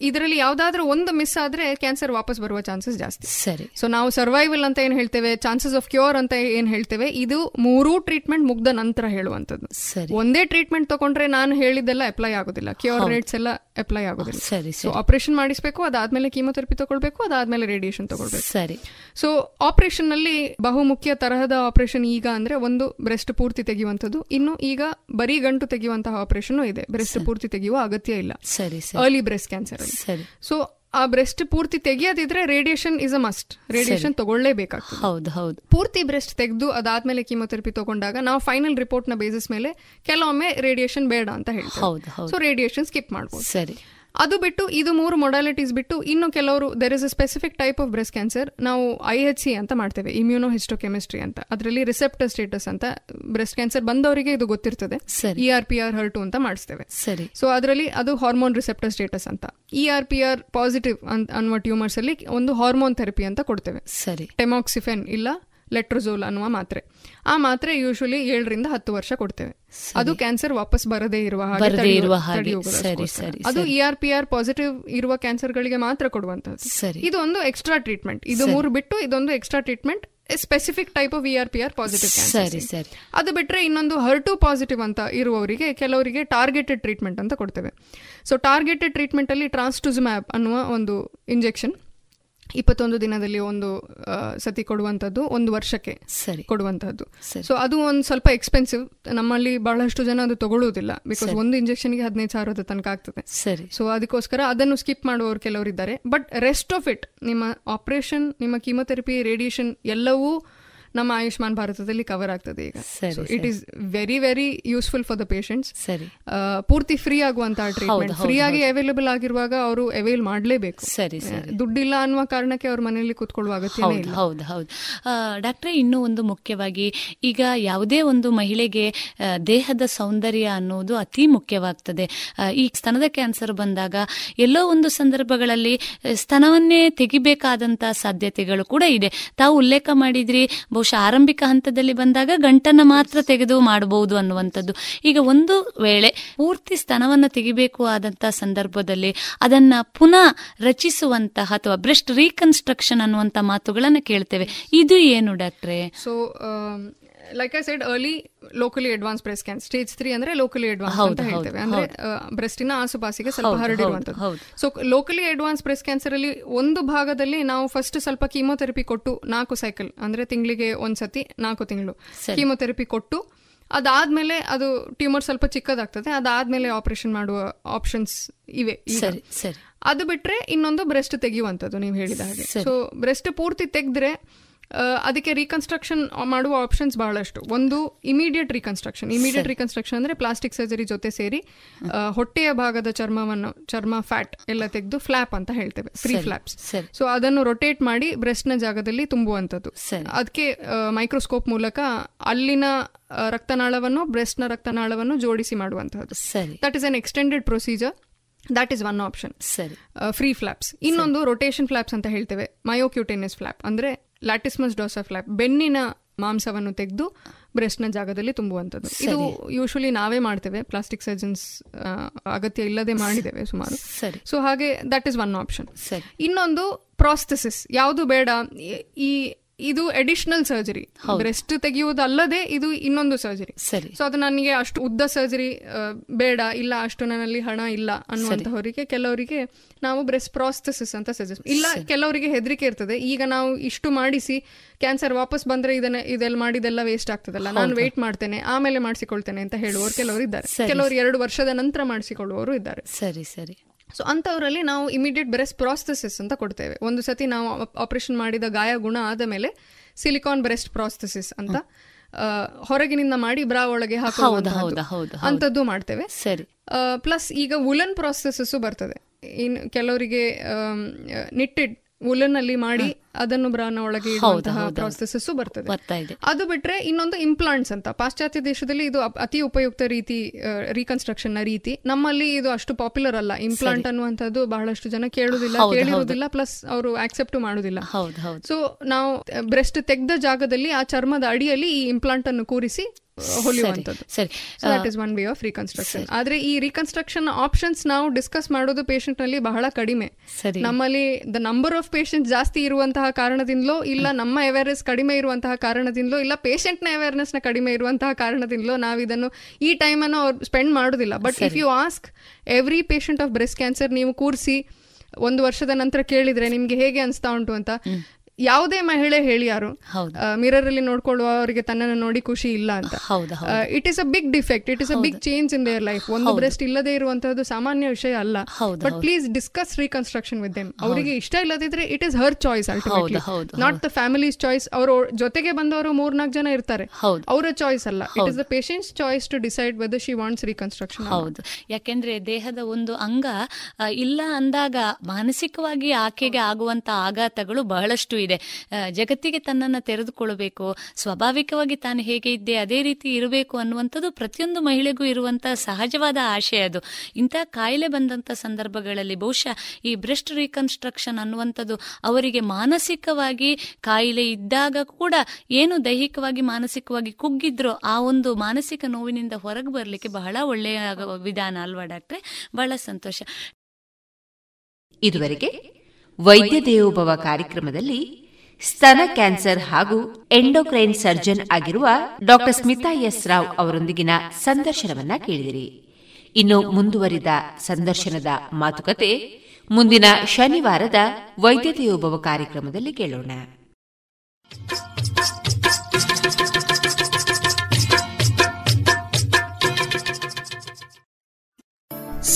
ಇದರಲ್ಲಿ ಯಾವ್ದಾದ್ರೂ ಒಂದು ಮಿಸ್ ಆದ್ರೆ ಕ್ಯಾನ್ಸರ್ ವಾಪಸ್ ಬರುವ ಚಾನ್ಸಸ್ ಜಾಸ್ತಿ. ಸರಿ. ಸೊ ನಾವು ಸರ್ವೈವಲ್ ಅಂತ ಏನ್ ಹೇಳ್ತೇವೆ? ಚಾನ್ಸಸ್ ಆಫ್ ಕ್ಯೂರ್ ಅಂತ ಏನ್ ಹೇಳ್ತೇವೆ? ಇದು ಮೂರೂ ಟ್ರೀಟ್ಮೆಂಟ್ ಮುಗ್ದ ನಂತರ ಹೇಳುವಂತದ್ದು ಸರಿ. ಒಂದೇ ಟ್ರೀಟ್ಮೆಂಟ್ ತಗೊಂಡ್ರೆ ನಾನು ಹೇಳಿದ್ದೆಲ್ಲ ಅಪ್ಲೈ ಆಗೋದಿಲ್ಲ. ಕ್ಯೂರ್ ರೇಟ್ಸ್ ಎಲ್ಲ ಅಪ್ಲೈ ಆಗೋದಿಲ್ಲ. ಸರಿ ಸೊ ಆಪರೇಷನ್ ಮಾಡಿಸ್ಬೇಕು ಅದಾದ್ಮೇಲೆ ಕೀಮೋಥೆರಪಿ ತಗೊಳ್ಬೇಕು ಅದಾದ್ಮೇಲೆ ರೇಡಿಯೇಷನ್ ತಗೊಳ್ಬೇಕು. ಸರಿ. ಸೊ ಆಪರೇಷನ್ನಲ್ಲಿ ಬಹುಮುಖ್ಯ ತರಹದ ಆಪರೇಷನ್ ಈಗ ಅಂದ್ರೆ ಒಂದು ಬ್ರೆಸ್ಟ್ ಪೂರ್ತಿ ತೆಗೆಯುವಂತದ್ದು ಇನ್ನು ಈಗ ಬರೀ ಗಂಟು ತೆಗೆಯುವಂತಹ ಆಪರೇಷನ್ ಇದೆ. ಬ್ರೆಸ್ಟ್ ಪೂರ್ತಿ ತೆಗೆಯುವ ಅಗತ್ಯ ಇಲ್ಲ. ಸರಿ ಸರಿ. ಅರ್ಲಿ ಬ್ರೆಸ್ಟ್ ಕ್ಯಾನ್ಸರ್ ಸರಿ. ಸೊ ಆ ಬ್ರೆಸ್ಟ್ ಪೂರ್ತಿ ತೆಗೆಯದಿದ್ರೆ radiation is a must radiation. ತಗೊಳ್ಳೇಬೇಕಾಗ್ತದೆ. ಹೌದು ಹೌದು. ಪೂರ್ತಿ ಬ್ರೆಸ್ಟ್ ತೆಗೆದು ಅದಾದ್ಮೇಲೆ ಕೀಮೋಥೆರಪಿ ತಗೊಂಡಾಗ ನಾವು ಫೈನಲ್ ರಿಪೋರ್ಟ್ನ ಬೇಸಿಸ್ ಮೇಲೆ ಕೆಲವೊಮ್ಮೆ ರೇಡಿಯೇಷನ್ ಬೇಡ ಅಂತ ಹೇಳ್ತೀವಿ. ಸೊ ರೇಡಿಯೇಷನ್ ಸ್ಕಿಪ್ ಮಾಡ್ಬೋದು. ಸರಿ. ಅದು ಬಿಟ್ಟು ಇದು ಮೂರು ಮೊಡಾಲಿಟೀಸ್ ಬಿಟ್ಟು ಇನ್ನು ಕೆಲವರು there is a specific type of breast cancer ನಾವು ಐ ಎಚ್ ಸಿ ಅಂತ ಮಾಡ್ತೇವೆ ಇಮ್ಯೂನೋ ಹಿಸ್ಟೋಕೆಮಿಸ್ಟ್ರಿ ಅಂತ. ಅದರಲ್ಲಿ ರಿಸೆಪ್ಟರ್ ಸ್ಟೇಟಸ್ ಅಂತ ಬ್ರೆಸ್ಟ್ ಕ್ಯಾನ್ಸರ್ ಬಂದವರಿಗೆ ಇದು ಗೊತ್ತಿರ್ತದೆ. E R P R her two ಅಂತ ಮಾಡಿಸ್ತೇವೆ. ಸರಿ. ಸೊ ಅದರಲ್ಲಿ ಅದು ಹಾರ್ಮೋನ್ ರಿಸೆಪ್ಟರ್ ಸ್ಟೇಟಸ್ ಅಂತ. E R P R positive ಅನ್ನುವ ಟ್ಯೂಮರ್ಸ್ ಅಲ್ಲಿ ಒಂದು ಹಾರ್ಮೋನ್ ಥೆರಪಿ ಅಂತ ಕೊಡ್ತೇವೆ. ಸರಿ. ಟೆಮಾಕ್ಸಿಫೆನ್ ಇಲ್ಲ ಲೆಟ್ರೋಸೋಲ್ ಅನ್ನುವ ಮಾತ್ರೆ. ಆ ಮಾತ್ರೆ ಯೂಶುವಲಿ ಏಳರಿಂದ ಹತ್ತು ವರ್ಷ ಕೊಡ್ತೇವೆ. ಅದು ಕ್ಯಾನ್ಸರ್ ವಾಪಸ್ ಬರದೇ ಇರುವ ಹಾಗೆ ಅದು. E R P R positive ಇರುವ ಕ್ಯಾನ್ಸರ್ ಗಳಿಗೆ ಮಾತ್ರ ಕೊಡುವಂತದ್ದು ಇದೊಂದು ಇದು ಒಂದು ಎಕ್ಸ್ಟ್ರಾ ಟ್ರೀಟ್ಮೆಂಟ್ ಇದು. ಮೂರು ಬಿಟ್ಟು ಇದೊಂದು extra treatment specific type of E R P R positive ಸರಿ ಸರಿ. ಅದು ಬಿಟ್ರೆ ಇನ್ನೊಂದು ಹರ್ಟು ಪಾಸಿಟಿವ್ ಅಂತ ಇರುವವರಿಗೆ ಕೆಲವರಿಗೆ ಟಾರ್ಗೆಟೆಡ್ ಟ್ರೀಟ್ಮೆಂಟ್ ಅಂತ ಕೊಡ್ತೇವೆ. ಸೊ ಟಾರ್ಗೆಟೆಡ್ ಟ್ರೀಟ್ಮೆಂಟ್ ಅಲ್ಲಿ ಅನ್ನುವ ಒಂದು ಇಂಜೆಕ್ಷನ್ ಇಪ್ಪತ್ತೊಂದು ದಿನದಲ್ಲಿ ಒಂದು ಸತಿ ಕೊಡುವಂಥದ್ದು ಒಂದು ವರ್ಷಕ್ಕೆ ಸರಿ. ಕೊಡುವಂಥದ್ದು. ಸೊ ಅದು ಒಂದು ಸ್ವಲ್ಪ ಎಕ್ಸ್ಪೆನ್ಸಿವ್ ನಮ್ಮಲ್ಲಿ ಬಹಳಷ್ಟು ಜನ ಅದು ತಗೊಳ್ಳುವುದಿಲ್ಲ ಬಿಕಾಸ್. ಒಂದು ಇಂಜೆಕ್ಷನ್ಗೆ ಹದಿನೈದು ಸಾವಿರದ ತನಕ ಆಗ್ತದೆ. ಸರಿ. ಸೊ ಅದಕ್ಕೋಸ್ಕರ ಅದನ್ನು ಸ್ಕಿಪ್ ಮಾಡುವವರು ಕೆಲವರಿದ್ದಾರೆ. ಬಟ್ ರೆಸ್ಟ್ ಆಫ್ ಇಟ್ ನಿಮ್ಮ ಆಪರೇಷನ್ ನಿಮ್ಮ ಕೀಮೊಥೆರಪಿ ರೇಡಿಯೇಷನ್ ಎಲ್ಲವೂ ನಮ್ಮ ಆಯುಷ್ಮಾನ್ ಭಾರತದಲ್ಲಿ ಕವರ್ ಆಗ್ತದೆ ಈಗ. It is very very useful for the patients ಸರಿ. ಪೂರ್ತಿ ಫ್ರೀ ಆಗುವಂತಹ ಟ್ರೀಟ್ಮೆಂಟ್ ಫ್ರೀ ಆಗಿ ಅವೈಲೇಬಲ್ ಆಗಿರುವಾಗ ಅವರು ಅವೈಲ್ ಮಾಡಲೇಬೇಕು. ಸರಿ ಸರಿ. ದುಡ್ಡಿಲ್ಲ ಅನ್ನುವ ಕಾರಣಕ್ಕೆ ಅವ್ರ ಮನೆಯಲ್ಲಿ ಕೂತ್ಕೊಳ್ಳುವ ಅಗತ್ಯ ಇಲ್ಲ. ಹೌದು ಹೌದು. ಡಾಕ್ಟ್ರೆ ಇನ್ನೂ ಒಂದು ಮುಖ್ಯವಾಗಿ ಈಗ ಯಾವುದೇ ಒಂದು ಮಹಿಳೆಗೆ ದೇಹದ ಸೌಂದರ್ಯ ಅನ್ನೋದು ಅತಿ ಮುಖ್ಯವಾಗ್ತದೆ. ಈ ಸ್ತನದ ಕ್ಯಾನ್ಸರ್ ಬಂದಾಗ ಎಲ್ಲೋ ಒಂದು ಸಂದರ್ಭಗಳಲ್ಲಿ ಸ್ತನವನ್ನೇ ತೆಗಿಬೇಕಾದಂತಹ ಸಾಧ್ಯತೆಗಳು ಕೂಡ ಇದೆ. ತಾವು ಉಲ್ಲೇಖ ಮಾಡಿದ್ರಿ ಬಹುಶಃ ಆರಂಭಿಕ ಹಂತದಲ್ಲಿ ಬಂದಾಗ ಗಂಟನ್ನ ಮಾತ್ರ ತೆಗೆದು ಮಾಡಬಹುದು ಅನ್ನುವಂಥದ್ದು. ಈಗ ಒಂದು ವೇಳೆ ಪೂರ್ತಿ ಸ್ತನವನ್ನು ತೆಗಿಬೇಕು ಆದಂತಹ ಸಂದರ್ಭದಲ್ಲಿ ಅದನ್ನ ಪುನಃ ರಚಿಸುವಂತಹ ಅಥವಾ ಬ್ರೆಸ್ಟ್ ರೀಕನ್ಸ್ಟ್ರಕ್ಷನ್ ಅನ್ನುವಂತ ಮಾತುಗಳನ್ನು ಕೇಳ್ತೇವೆ. ಇದು ಏನು ಡಾಕ್ಟ್ರೆ? So like I side early locally advance breast cancer stage three ಅಂದ್ರೆ ಲೋಕಲಿ ಅಡ್ವಾನ್ಸ್ ಅಂತ ಹೇಳ್ತೇವೆ. ಅಂದ್ರೆ ಬ್ರೆಸ್ಟಿನ ಆಸುಪಾಸಿಗೆ ಸ್ವಲ್ಪ ಹರಡಿರುವಂತದ್ದು so locally advance breast cancer ಅಲ್ಲಿ ಒಂದು ಭಾಗದಲ್ಲಿ ನಾವು ಫಸ್ಟ್ ಸ್ವಲ್ಪ ಕೀಮೋಥೆರಪಿ ಕೊಟ್ಟು ನಾಲ್ಕು ಸೈಕಲ್ ಅಂದ್ರೆ ತಿಂಗಳಿಗೆ ಒಂದ್ಸತಿ ನಾಲ್ಕು ತಿಂಗಳು ಕೀಮೊಥೆರಪಿ ಕೊಟ್ಟು ಅದಾದ್ಮೇಲೆ ಅದು ಟ್ಯೂಮರ್ ಸ್ವಲ್ಪ ಚಿಕ್ಕದಾಗ್ತದೆ. ಅದಾದ್ಮೇಲೆ ಆಪರೇಷನ್ ಮಾಡುವ ಆಪ್ಷನ್ಸ್ ಇವೆ ಸರಿ ಸರಿ. ಅದು ಬಿಟ್ರೆ ಇನ್ನೊಂದು ಬ್ರೆಸ್ಟ್ ತೆಗೆಯುವಂಥದ್ದು ನೀವು ಹೇಳಿದ ಹಾಗೆ. ಸೊ ಬ್ರೆಸ್ಟ್ ಪೂರ್ತಿ ತೆಗೆದ್ರೆ ಅದಕ್ಕೆ ರೀಕನ್ಸ್ಟ್ರಕ್ಷನ್ ಮಾಡುವ ಆಪ್ಷನ್ಸ್ ಬಹಳಷ್ಟು. ಒಂದು ಇಮಿಡಿಯೇಟ್ ರೀಕನ್ಸ್ಟ್ರಕ್ಷನ್ ಇಮಿಡಿಯೇಟ್. ರೀಕನ್ಸ್ಟ್ರಕ್ಷನ್ ಅಂದ್ರೆ ಪ್ಲಾಸ್ಟಿಕ್ ಸರ್ಜರಿ ಜೊತೆ ಸೇರಿ ಹೊಟ್ಟೆಯ ಭಾಗದ ಚರ್ಮವನ್ನು ಚರ್ಮ ಫ್ಯಾಟ್ ಎಲ್ಲ ತೆಗೆದು ಫ್ಲಾಪ್ ಅಂತ ಹೇಳ್ತೇವೆ. Free flaps. ಸೊ ಅದನ್ನು ರೊಟೇಟ್ ಮಾಡಿ ಬ್ರೆಸ್ಟ್ನ ನ ಜಾಗದಲ್ಲಿ ತುಂಬುವಂಥದ್ದು. ಅದಕ್ಕೆ ಮೈಕ್ರೋಸ್ಕೋಪ್ ಮೂಲಕ ಅಲ್ಲಿನ ರಕ್ತನಾಳವನ್ನು ಬ್ರೆಸ್ಟ್ನ ರಕ್ತನಾಳವನ್ನು ಜೋಡಿಸಿ ಮಾಡುವಂತಹದ್ದು. That is an extended procedure that is one option ಸರಿ. ಫ್ರೀ ಫ್ಲಾಪ್ಸ್ ಇನ್ನೊಂದು ರೊಟೇಷನ್ ಫ್ಲಾಪ್ಸ್ ಅಂತ ಹೇಳ್ತೇವೆ. ಮಯೋಕ್ಯೂಟೇನಿಯಸ್ ಫ್ಲಾಪ್ ಅಂದ್ರೆ ಲ್ಯಾಟಿಸ್ಮಸ್ ಡೋಸಾ ಫ್ಲಾಪ್ ಬೆನ್ನಿನ ಮಾಂಸವನ್ನು ತೆಗೆದು ಬ್ರೆಸ್ಟ್ನ ಜಾಗದಲ್ಲಿ ತುಂಬುವಂಥದ್ದು. ಇದು ಯೂಶಲಿ ನಾವೇ ಮಾಡ್ತೇವೆ ಪ್ಲಾಸ್ಟಿಕ್ ಸರ್ಜನ್ಸ್ ಅಗತ್ಯ ಇಲ್ಲದೆ ಮಾಡಿದ್ದೇವೆ ಸುಮಾರು. ಸೊ ಹಾಗೆ ದಟ್ ಇಸ್ ಒನ್ ಆಪ್ಷನ್ ಇನ್ನೊಂದು ಪ್ರಾಸ್ಥೆಸಿಸ್ ಯಾವುದು ಬೇಡ ಈ ಇದು ಅಡಿಷನಲ್ ಸರ್ಜರಿ ಬ್ರೆಸ್ಟ್ ತೆಗೆಯುವುದಲ್ಲದೆ ಇದು ಇನ್ನೊಂದು ಸರ್ಜರಿ ಸರಿ. ಸೊ ಅದು ನನಗೆ ಅಷ್ಟು ಉದ್ದ ಸರ್ಜರಿ ಬೇಡ ಇಲ್ಲ ಅಷ್ಟು ನನ್ನಲ್ಲಿ ಹಣ ಇಲ್ಲ ಅನ್ನುವಂತಹವರಿಗೆ ಕೆಲವರಿಗೆ ನಾವು ಬ್ರೆಸ್ಟ್ ಪ್ರಾಸ್ತಸಿಸ್ ಅಂತ ಸಜೆಸ್ಟ್ ಇಲ್ಲ ಕೆಲವರಿಗೆ ಹೆದರಿಕೆ ಇರ್ತದೆ. ಈಗ ನಾವು ಇಷ್ಟು ಮಾಡಿಸಿ ಕ್ಯಾನ್ಸರ್ ವಾಪಸ್ ಬಂದ್ರೆ ಇದನ್ನ ಇದೆಲ್ಲ ಮಾಡಿದೆಲ್ಲ ವೇಸ್ಟ್ ಆಗ್ತದಲ್ಲ. ನಾನು ವೇಟ್ ಮಾಡ್ತೇನೆ ಆಮೇಲೆ ಮಾಡಿಸಿಕೊಳ್ತೇನೆ ಅಂತ ಹೇಳುವವರು ಕೆಲವರು ಇದ್ದಾರೆ. ಕೆಲವರು ಎರಡು ವರ್ಷದ ನಂತರ ಮಾಡಿಸಿಕೊಳ್ಳುವವರು ಇದ್ದಾರೆ. ಸರಿ ಸರಿ. ಸೊ ಅಂಥವರಲ್ಲಿ ನಾವು ಇಮಿಡಿಯೇಟ್ ಬ್ರೆಸ್ಟ್ ಪ್ರಾಸ್ಥೆಸಿಸ್ ಅಂತ ಕೊಡ್ತೇವೆ. ಒಂದು ಸತಿ ನಾವು ಆಪರೇಷನ್ ಮಾಡಿದ ಗಾಯ ಗುಣ ಆದ ಮೇಲೆ ಸಿಲಿಕಾನ್ ಬ್ರೆಸ್ಟ್ ಪ್ರಾಸ್ಥೆಸಿಸ್ ಅಂತ ಹೊರಗಿನಿಂದ ಮಾಡಿ ಬ್ರಾ ಒಳಗೆ. ಅಂಥದ್ದು ಮಾಡ್ತೇವೆ. ಸರಿ. ಪ್ಲಸ್ ಈಗ ವುಲನ್ ಪ್ರಾಸೆಸಸ್ ಬರ್ತದೆ. ಇನ್ ಕೆಲವರಿಗೆ ನಿಟ್ಟೆಡ್ ವುಲನ್ ಅಲ್ಲಿ ಮಾಡಿ ಅದನ್ನು ಬ್ರಾನ ಒಳಗೆ. ಪ್ರಾಸೆಸಸ್ ಬರ್ತದೆ. ಅದು ಬಿಟ್ರೆ ಇನ್ನೊಂದು ಇಂಪ್ಲಾಂಟ್ಸ್ ಅಂತ. ಪಾಶ್ಚಾತ್ಯ ದೇಶದಲ್ಲಿ ಇದು ಅತಿ ಉಪಯುಕ್ತ ರೀತಿ ರೀಕನ್ಸ್ಟ್ರಕ್ಷನ್ನ ರೀತಿ. ನಮ್ಮಲ್ಲಿ ಇದು ಅಷ್ಟು ಪಾಪ್ಯುಲರ್ ಅಲ್ಲ. ಇಂಪ್ಲಾಂಟ್ ಅನ್ನುವಂಥದ್ದು ಬಹಳಷ್ಟು ಜನ ಕೇಳುದಿಲ್ಲ. ಕೇಳಿರುವುದಿಲ್ಲ ಪ್ಲಸ್ ಅವರು ಆಕ್ಸೆಪ್ಟ್ ಮಾಡುದಿಲ್ಲ ಸೊ ನಾವು ಬ್ರೆಸ್ಟ್ ತೆಗೆದ ಜಾಗದಲ್ಲಿ ಆ ಚರ್ಮದ ಅಡಿಯಲ್ಲಿ ಈ ಇಂಪ್ಲಾಂಟ್ ಅನ್ನು ಕೂರಿಸಿ ಹೊಲಿಯುವಂಥದ್ದು. ಸರಿ that is one way of reconstruction ಆದ್ರೆ ಈ ರೀಕನ್ಸ್ಟ್ರಕ್ಷನ್ ಆಪ್ಷನ್ಸ್ ನಾವು ಡಿಸ್ಕಸ್ ಮಾಡೋದು ಪೇಷಂಟ್ನಲ್ಲಿ ಬಹಳ ಕಡಿಮೆ. ನಮ್ಮಲ್ಲಿ ದ ನಂಬರ್ ಆಫ್ ಪೇಷಂಟ್ ಜಾಸ್ತಿ ಇರುವಂತಹ ಕಾರಣದಿಂದಲೋ ಇಲ್ಲ ನಮ್ಮ ಅವೇರ್ನೆಸ್ ಕಡಿಮೆ ಇರುವಂತಹ ಕಾರಣದಿಂದಲೋ ಇಲ್ಲ ಪೇಷಂಟ್ನ ಅವೇರ್ನೆಸ್ನ ಕಡಿಮೆ ಇರುವಂತಹ ಕಾರಣದಿಂದಲೋ ನಾವು ಇದನ್ನು ಈ ಟೈಮ್ ಅನ್ನು ಅವ್ರು ಸ್ಪೆಂಡ್ ಮಾಡೋದಿಲ್ಲ. But if you ask every patient of breast cancer ನೀವು ಕೂರಿಸಿ ಒಂದು ವರ್ಷದ ನಂತರ ಕೇಳಿದ್ರೆ ನಿಮ್ಗೆ ಹೇಗೆ ಅನಿಸ್ತಾ ಉಂಟು ಅಂತ ಯಾವುದೇ ಮಹಿಳೆ ಹೇಳಿ ಯಾರು ಹೌದು. ಮಿರರ್ ಅಲ್ಲಿ ನೋಡ್ಕೊಳ್ಳುವವರಿಗೆ ತನ್ನನ್ನು ನೋಡಿ ಖುಷಿ ಇಲ್ಲ ಅಂತ. It is a big defect it is a big change in their life ಒಂದು ಬ್ರೆಸ್ಟ್ ಇಲ್ಲದೆ ಇರುವಂತಹದ್ದು ಸಾಮಾನ್ಯ ವಿಷಯ ಅಲ್ಲ. But please discuss reconstruction with them ಅವರಿಗೆ ಇಷ್ಟ ಇಲ್ಲದಿದ್ರೆ it is her choice ultimately not the families choice ಅವ್ರ ಜೊತೆಗೆ ಬಂದವರು ಮೂರ್ನಾಲ್ಕು ಜನ ಇರ್ತಾರೆ. ಅವರ ಚಾಯ್ಸ್ ಅಲ್ಲ. It is the patients choice to decide whether she wants reconstruction ಹೌದು. ಯಾಕೆಂದ್ರೆ ದೇಹದ ಒಂದು ಅಂಗ ಇಲ್ಲ ಅಂದಾಗ ಮಾನಸಿಕವಾಗಿ ಆಕೆಗೆ ಆಗುವಂತ ಆಘಾತಗಳು ಬಹಳಷ್ಟು ಇದೆ. ಜಗತ್ತಿಗೆ ತನ್ನನ್ನು ತೆರೆದುಕೊಳ್ಳಬೇಕು. ಸ್ವಾಭಾವಿಕವಾಗಿ ತಾನು ಹೇಗೆ ಇದ್ದೆ ಅದೇ ರೀತಿ ಇರಬೇಕು ಅನ್ನುವಂಥದ್ದು ಪ್ರತಿಯೊಂದು ಮಹಿಳೆಗೂ ಇರುವಂತಹ ಸಹಜವಾದ ಆಶಯ ಅದು. ಇಂಥ ಕಾಯಿಲೆ ಬಂದಂತ ಸಂದರ್ಭಗಳಲ್ಲಿ ಬಹುಶಃ ಈ ಬ್ರೆಸ್ಟ್ ರೀಕನ್ಸ್ಟ್ರಕ್ಷನ್ ಅನ್ನುವಂಥದ್ದು ಅವರಿಗೆ ಮಾನಸಿಕವಾಗಿ ಕಾಯಿಲೆ ಇದ್ದಾಗ ಕೂಡ ಏನು ದೈಹಿಕವಾಗಿ ಮಾನಸಿಕವಾಗಿ ಕುಗ್ಗಿದ್ರೋ ಆ ಒಂದು ಮಾನಸಿಕ ನೋವಿನಿಂದ ಹೊರಗೆ ಬರಲಿಕ್ಕೆ ಬಹಳ ಒಳ್ಳೆಯ ವಿಧಾನ ಅಲ್ವಾ ಡಾಕ್ಟ್ರೆ? ಬಹಳ ಸಂತೋಷ. ಇದುವರೆಗೆ ವೈದ್ಯ ದೇವೋಭವ ಕಾರ್ಯಕ್ರಮದಲ್ಲಿ ಸ್ತನ ಕ್ಯಾನ್ಸರ್ ಹಾಗೂ ಎಂಡೋಕ್ರೈನ್ ಸರ್ಜನ್ ಆಗಿರುವ ಡಾಕ್ಟರ್ ಸ್ಮಿತಾ ಎಸ್ ರಾವ್ ಅವರೊಂದಿಗಿನ ಸಂದರ್ಶನವನ್ನ ಕೇಳಿದಿರಿ. ಇನ್ನು ಮುಂದುವರಿದ ಸಂದರ್ಶನದ ಮಾತುಕತೆ ಮುಂದಿನ ಶನಿವಾರದ ವೈದ್ಯ ದೇವೋಭವ ಕಾರ್ಯಕ್ರಮದಲ್ಲಿ ಕೇಳೋಣ.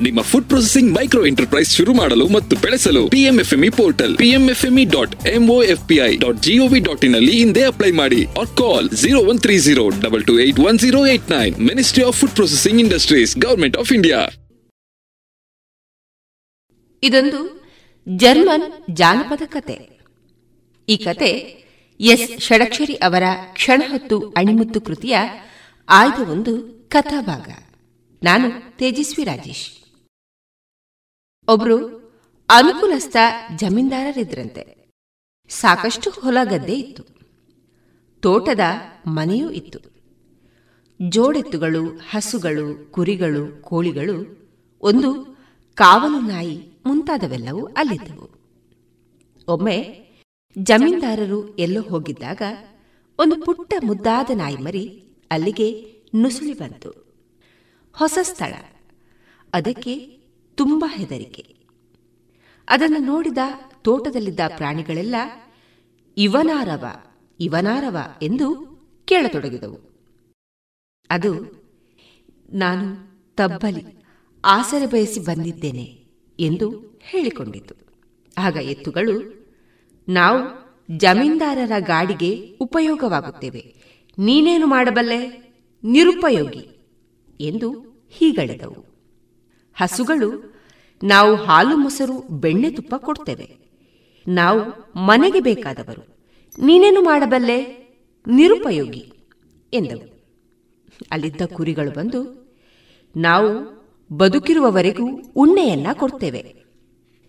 ನಿಮ್ಮ ಫುಡ್ ಪ್ರೊಸೆಸಿಂಗ್ ಮೈಕ್ರೋ ಎಂಟರ್ಪ್ರೈಸ್ ಶುರು ಮಾಡಲು ಮತ್ತು ಬೆಳೆಸಲು PMFME portal PMFME dot MOFPI dot GOV dot in ಅಲ್ಲಿ ಹಿಂದೆ ಅಪ್ಲೈ ಮಾಡಿ or call zero one three zero double two eight one zero eight nine ministry of food processing industries government of India ಇದೊಂದು ಜರ್ಮನ್ ಜಾನಪದ ಕತೆ. ಈ ಕತೆ ಎಸ್ ಷಡಕ್ಷರಿ ಅವರ ಕ್ಷಣ ಹೊತ್ತು ಅಣಿಮುತ್ತು ಕೃತಿಯ ಆಯ್ದ ಒಂದು ಕಥಾಭಾಗ. ನಾನು ತೇಜಸ್ವಿ ರಾಜೇಶ್. ಒಬ್ರು ಅನುಕೂಲಸ್ಥ ಜಮೀನ್ದಾರರಿದ್ರಂತೆ. ಸಾಕಷ್ಟು ಹೊಲ ಗದ್ದೆ ಇತ್ತು. ತೋಟದ ಮನೆಯೂ ಇತ್ತು. ಜೋಡೆತ್ತುಗಳು, ಹಸುಗಳು, ಕುರಿಗಳು, ಕೋಳಿಗಳು, ಒಂದು ಕಾವಲು ನಾಯಿ ಮುಂತಾದವೆಲ್ಲವೂ ಅಲ್ಲಿದ್ದವು. ಒಮ್ಮೆ ಜಮೀನ್ದಾರರು ಎಲ್ಲೋ ಹೋಗಿದ್ದಾಗ ಒಂದು ಪುಟ್ಟ ಮುದ್ದಾದ ನಾಯಿ ಮರಿ ಅಲ್ಲಿಗೆ ನುಸುಳಿ ಬಂತು. ಹೊಸ ಸ್ಥಳ. ಅದಕ್ಕೆ ತುಂಬಾ ಹೆದರಿಕೆ. ಅದನ್ನು ನೋಡಿದ ತೋಟದಲ್ಲಿದ್ದ ಪ್ರಾಣಿಗಳೆಲ್ಲ, ಇವನಾರವ ಇವನಾರವ ಎಂದು ಕೇಳತೊಡಗಿದವು. ಅದು, ನಾನು ತಬ್ಬಲಿ, ಆಸರೆ ಬಯಸಿ ಬಂದಿದ್ದೇನೆ ಎಂದು ಹೇಳಿಕೊಂಡಿತು ಆಗ ಎತ್ತುಗಳು, ನಾವು ಜಮೀನ್ದಾರರ ಗಾಡಿಗೆ ಉಪಯೋಗವಾಗುತ್ತೇವೆ. ನೀನೇನು ಮಾಡಬಲ್ಲೆ? ನಿರುಪಯೋಗಿ ಎಂದು ಹೀಗಳಿದವು. ಹಸುಗಳು, ನಾವು ಹಾಲು ಮೊಸರು, ಬೆಣ್ಣೆ ತುಪ್ಪ ಕೊಡ್ತೇವೆ. ನಾವು ಮನೆಗೆ ಬೇಕಾದವರು. ನೀನೇನು ಮಾಡಬಲ್ಲೆ? ನಿರುಪಯೋಗಿ ಎಂದವು. ಅಲ್ಲಿದ್ದ ಕುರಿಗಳು ಬಂದು, ನಾವು ಬದುಕಿರುವವರೆಗೂ ಉಣ್ಣೆಯನ್ನ ಕೊಡ್ತೇವೆ.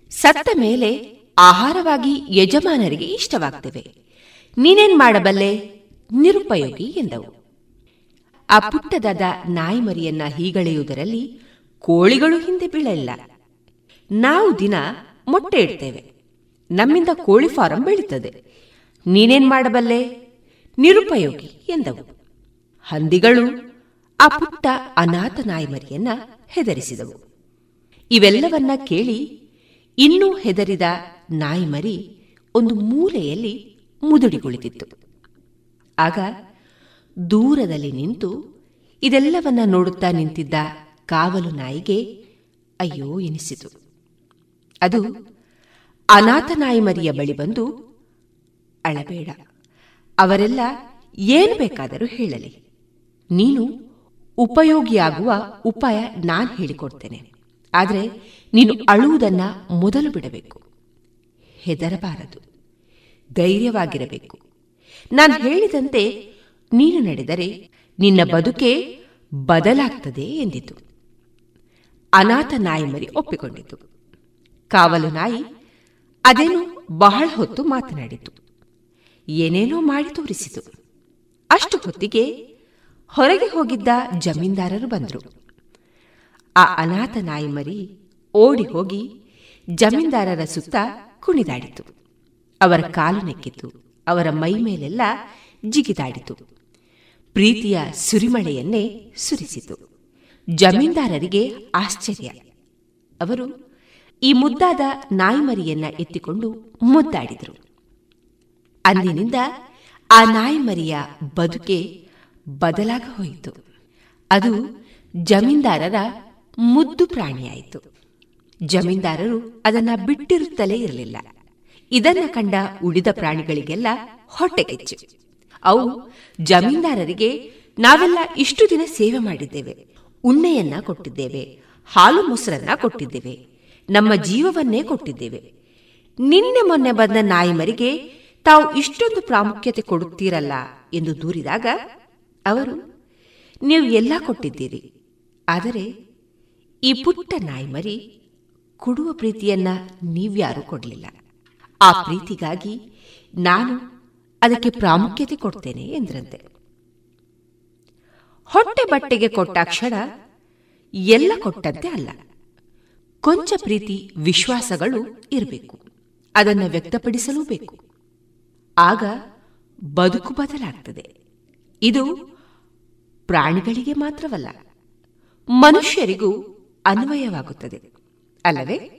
ಸತ್ತ ಮೇಲೆ ಆಹಾರವಾಗಿ ಯಜಮಾನರಿಗೆ ಇಷ್ಟವಾಗ್ತೇವೆ. ನೀನೇನ್ ಮಾಡಬಲ್ಲೆ? ನಿರುಪಯೋಗಿ ಎಂದವು. ಆ ಪುಟ್ಟದಾದ ನಾಯಿಮರಿಯನ್ನ ಹೀಗಳೆಯುವುದರಲ್ಲಿ ಕೋಳಿಗಳು ಹಿಂದೆ ಬೀಳಲಿಲ್ಲ. ನಾವು ದಿನ ಮೊಟ್ಟೆ ಇಡ್ತೇವೆ. ನಮ್ಮಿಂದ ಕೋಳಿ ಫಾರಂ ಬೆಳೀತದೆ ನೀನೇನ್ ಮಾಡಬಲ್ಲೆ? ನಿರುಪಯೋಗಿ ಎಂದವು. ಹಂದಿಗಳು ಆ ಪುಟ್ಟ ಅನಾಥ ನಾಯಿಮರಿಯನ್ನ ಹೆದರಿಸಿದವು. ಇವೆಲ್ಲವನ್ನ ಕೇಳಿ ಇನ್ನೂ ಹೆದರಿದ ನಾಯಿಮರಿ ಒಂದು ಮೂಲೆಯಲ್ಲಿ ಮುದುಡಿ ಕುಳಿತಿತ್ತು ಆಗ ದೂರದಲ್ಲಿ ನಿಂತು ಇದೆಲ್ಲವನ್ನ ನೋಡುತ್ತಾ ನಿಂತಿದ್ದ ಕಾವಲು ನಾಯಿಗೆ, ಅಯ್ಯೋ, ಎನಿಸಿತು. ಅದು ಅನಾಥ ನಾಯಿ ಮರಿಯ ಬಳಿ ಬಂದು, ಅಳಬೇಡ, ಅವರೆಲ್ಲ ಏನು ಬೇಕಾದರೂ ಹೇಳಲಿ. ನೀನು ಉಪಯೋಗಿಯಾಗುವ ಉಪಾಯ ನಾನು ಹೇಳಿಕೊಡ್ತೇನೆ. ಆದರೆ ನೀನು ಅಳುವುದನ್ನ ಮೊದಲು ಬಿಡಬೇಕು. ಹೆದರಬಾರದು. ಧೈರ್ಯವಾಗಿರಬೇಕು. ನಾನು ಹೇಳಿದಂತೆ ನೀನು ನಡೆದರೆ ನಿನ್ನ ಬದುಕೆ ಬದಲಾಗ್ತದೆ ಎಂದಿತು. ಅನಾಥ ನಾಯಿ ಮರಿ ಒಪ್ಪಿಕೊಂಡಿತು. ಕಾವಲು ನಾಯಿ ಅದೇನು ಬಹಳ ಹೊತ್ತು ಮಾತನಾಡಿತು. ಏನೇನೋ ಮಾಡಿ ತೋರಿಸಿತು. ಅಷ್ಟು ಹೊತ್ತಿಗೆ ಹೊರಗೆ ಹೋಗಿದ್ದ ಜಮೀನ್ದಾರರು ಬಂದರು. ಆ ಅನಾಥ ನಾಯಿ ಮರಿ ಓಡಿ ಹೋಗಿ ಜಮೀನ್ದಾರರ ಸುತ್ತ ಕುಣಿದಾಡಿತು. ಅವರ ಕಾಲು ನೆಕ್ಕಿತು. ಅವರ ಮೈ ಮೇಲೆಲ್ಲ ಜಿಗಿದಾಡಿತು. ಪ್ರೀತಿಯ ಸುರಿಮಳೆಯನ್ನೇ ಸುರಿಸಿತು. ಜಮೀನ್ದಾರರಿಗೆ ಆಶ್ಚರ್ಯ. ಅವರು ಈ ಮುದ್ದಾದ ನಾಯಿಮರಿಯನ್ನ ಎತ್ತಿಕೊಂಡು ಮುದ್ದಾಡಿದರು. ಅಂದಿನಿಂದ ಆ ನಾಯಿಮರಿಯ ಬದುಕೆ ಬದಲಾಗ ಹೋಯಿತು. ಅದು ಜಮೀನ್ದಾರರ ಮುದ್ದು ಪ್ರಾಣಿಯಾಯಿತು. ಜಮೀನ್ದಾರರು ಅದನ್ನ ಬಿಟ್ಟಿರುತ್ತಲೇ ಇರಲಿಲ್ಲ. ಇದನ್ನ ಕಂಡ ಉಳಿದ ಪ್ರಾಣಿಗಳಿಗೆಲ್ಲ ಹೊಟ್ಟೆಗೆಚ್ಚು ಅವು ಜಮೀನ್ದಾರರಿಗೆ ನಾವೆಲ್ಲ ಇಷ್ಟು ದಿನ ಸೇವೆ ಮಾಡಿದ್ದೇವೆ, ಉಣ್ಣೆಯನ್ನ ಕೊಟ್ಟಿದ್ದೇವೆ, ಹಾಲು ಮೊಸರನ್ನ ಕೊಟ್ಟಿದ್ದೇವೆ, ನಮ್ಮ ಜೀವವನ್ನೇ ಕೊಟ್ಟಿದ್ದೇವೆ. ನಿನ್ನೆ ಮೊನ್ನೆ ಬಂದ ನಾಯಿಮರಿಗೆ ತಾವು ಇಷ್ಟೊಂದು ಪ್ರಾಮುಖ್ಯತೆ ಕೊಡುತ್ತೀರಲ್ಲ ಎಂದು ದೂರಿದಾಗ ಅವರು, ನೀವು ಎಲ್ಲ ಕೊಟ್ಟಿದ್ದೀರಿ, ಆದರೆ ಈ ಪುಟ್ಟ ನಾಯಿಮರಿ ಕೊಡುವ ಪ್ರೀತಿಯನ್ನ ನೀವ್ಯಾರೂ ಕೊಡಲಿಲ್ಲ. ಆ ಪ್ರೀತಿಗಾಗಿ ನಾನು ಅದಕ್ಕೆ ಪ್ರಾಮುಖ್ಯತೆ ಕೊಡ್ತೇನೆ ಎಂದ್ರಂತೆ. ಹೊಟ್ಟೆ ಬಟ್ಟೆಗೆ ಕೊಟ್ಟ ಕ್ಷಣ ಎಲ್ಲ ಕೊಟ್ಟಂತೆ ಅಲ್ಲ. ಕೊಂಚ ಪ್ರೀತಿ, ವಿಶ್ವಾಸಗಳು ಇರಬೇಕು. ಅದನ್ನು ವ್ಯಕ್ತಪಡಿಸಲೂ ಬೇಕು ಆಗ ಬದುಕು ಬದಲಾಗ್ತದೆ. ಇದು ಪ್ರಾಣಿಗಳಿಗೆ ಮಾತ್ರವಲ್ಲ, ಮನುಷ್ಯರಿಗೂ ಅನ್ವಯವಾಗುತ್ತದೆ. ಅಲ್ಲವೇ?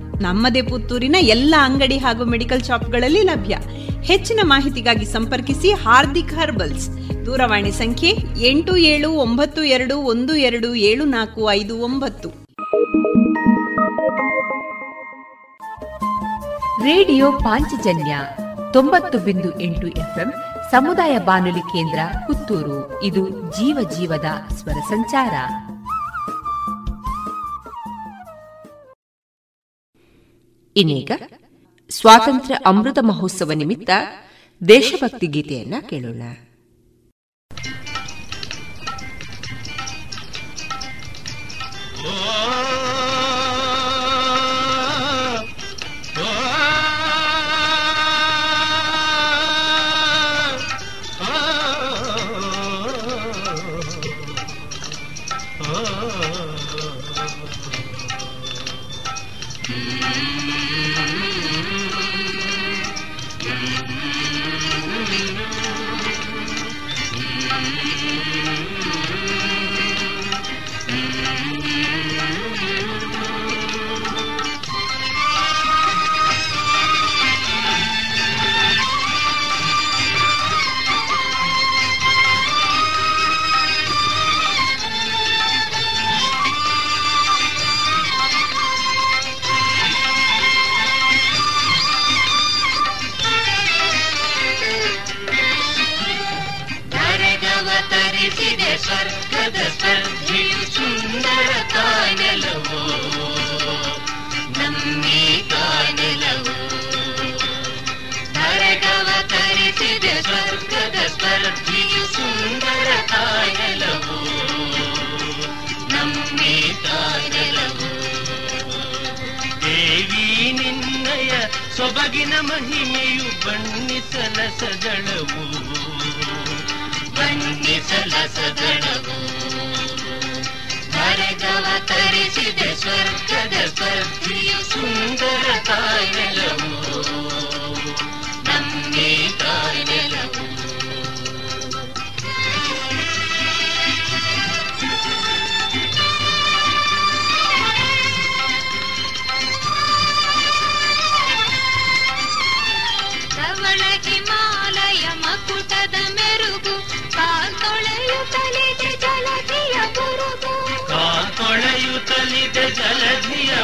ನಮ್ಮದೇ ಪುತ್ತೂರಿನ ಎಲ್ಲ ಅಂಗಡಿ ಹಾಗೂ ಮೆಡಿಕಲ್ ಶಾಪ್ಗಳಲ್ಲಿ ಲಭ್ಯ. ಹೆಚ್ಚಿನ ಮಾಹಿತಿಗಾಗಿ ಸಂಪರ್ಕಿಸಿ ಹಾರ್ದಿಕ್ ಹರ್ಬಲ್ಸ್. ದೂರವಾಣಿ ಸಂಖ್ಯೆ ಎಂಟು ಏಳು ಒಂಬತ್ತು ಎರಡು ಒಂದು ಎರಡು ಏಳು ನಾಲ್ಕು ಐದು ಒಂಬತ್ತು. ರೇಡಿಯೋ ಪಾಂಚಜನ್ಯ ತೊಂಬತ್ತು ಬಿಂದು ಎಂಟು ಎಫ್ಎಂ ಸಮುದಾಯ ಬಾನುಲಿ ಕೇಂದ್ರ ಪುತ್ತೂರು. ಇದು ಜೀವ ಜೀವದ ಸ್ವರ ಸಂಚಾರ. ಇನ್ನೀಗ ಸ್ವಾತಂತ್ರ್ಯ ಅಮೃತ ಮಹೋತ್ಸವ ನಿಮಿತ್ತ ದೇಶಭಕ್ತಿ ಗೀತೆಯನ್ನ ಕೇಳೋಣ. ಸೊಬಗಿನ ಮಹಿಮೆಯು ಬಣ್ಣಿಸಲ ಸದಳವು ಬಣ್ಣಿಸಲ ಸದಳವು ಭರಗವ ತರಿಸಿದೆ ಸ್ವರ್ಗದ ಸ್ಪರ್ಧಿಯು ಸುಂದರ ತಾಯಲವು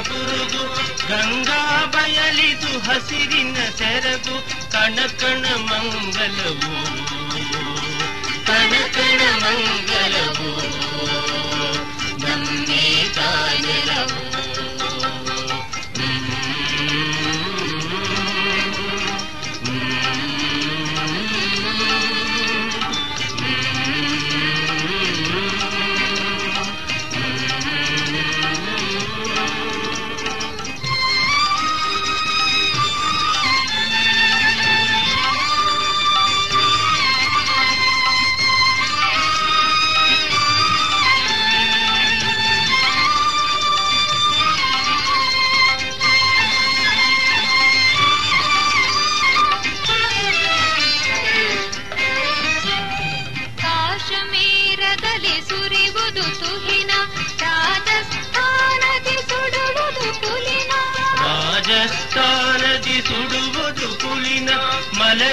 ಬುರುಗು ಗಂಗಾ ಬಯಲಿದು ಹಸಿರಿನ ಸೆರಗು ಕಣಕಣ ಮಂಗಲವು. ಕಣಕಣ ಮಂಗಲವು.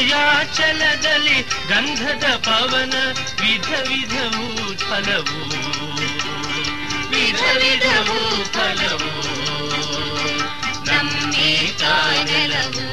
ಮಲಯಾಚಲದಲ್ಲಿ ಗಂಧದ ಪವನ ವಿಧ ವಿಧವು ಫಲವು ವಿಧ ವಿಧವು ಫಲವು ನಮ್ಮೇ ತಾನೆಲವು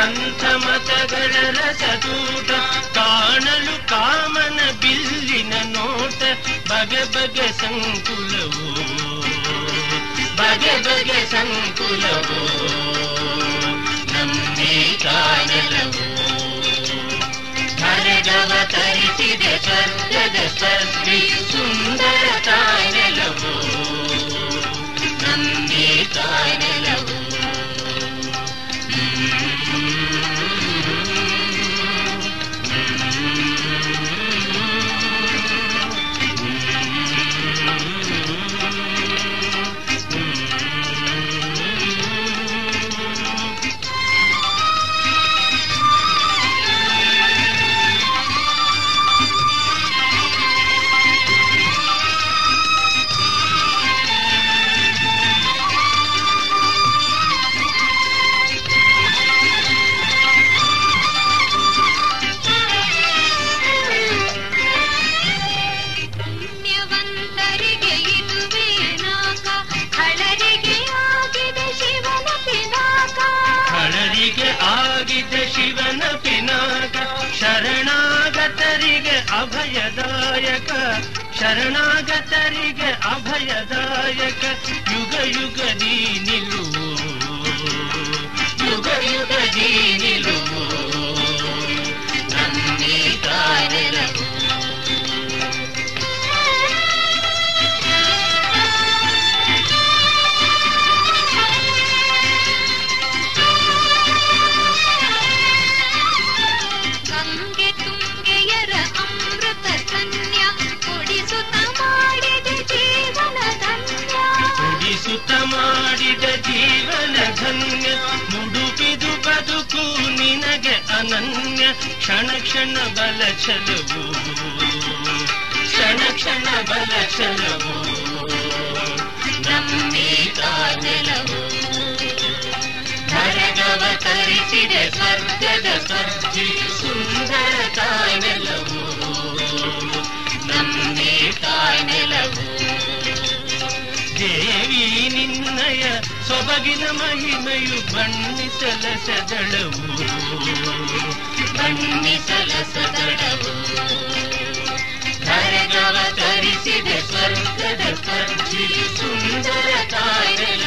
ವಿವಿಧ ಪಂಥ ಮತಗಳ ರಸದೂಟ ಕಾಣಲು ಕಾಮನ ಬಿಲ್ಲಿನ ನೋಟ ಬಗೆ ಬಗೆ ಸಂಕುಲವು ಬಗೆ ಬಗೆ ಸಂಕುಲವು ನಮ್ಮೇ ಕಾಣಲವು ಹರಗವ ತರಿಸಿದೆ ಸ್ವರ್ಗದ ಸ್ವರ್ಗಿ ಸುಂದರ ತಾಯ್ನೆಲವು ನಮ್ಮೇ ತಾಯ್ನೆಲವು ಶರಣಾಗತರಿಗೆ ಅಭಯದಾಯಕ ಯುಗ ಯುಗದಿ ಕ್ಷಣ ಕ್ಷಣ ಬಲ ಚಲವು. ಕ್ಷಣ ಕ್ಷಣ ಬಲ ಚಲವು. ನಮ್ಮೇ ತಾನೆಲವು ನರಗವ ತರಿಸಿದೆ ಸ್ವರ್ಗದ ಸರ್ಜಿ ಸುಂದರ ತಾಯ್ನೆಲವು ನಮ್ಮೇ ತಾಯ್ನೆಲವು ದೇವಿ ನಿನ್ನಯ ಸೊಬಗಿನ ಮಹಿಮೆಯು ಬಣ್ಣಿಸಲ ಸದಳವು. ಬಣ್ಣಿಸಲ ಸದಳವು ಕರಗವ ತರಿಸಿದೆ ಸ್ವರ್ಗದ ಸುಂದರ ತಾಯ್ನೆಲವು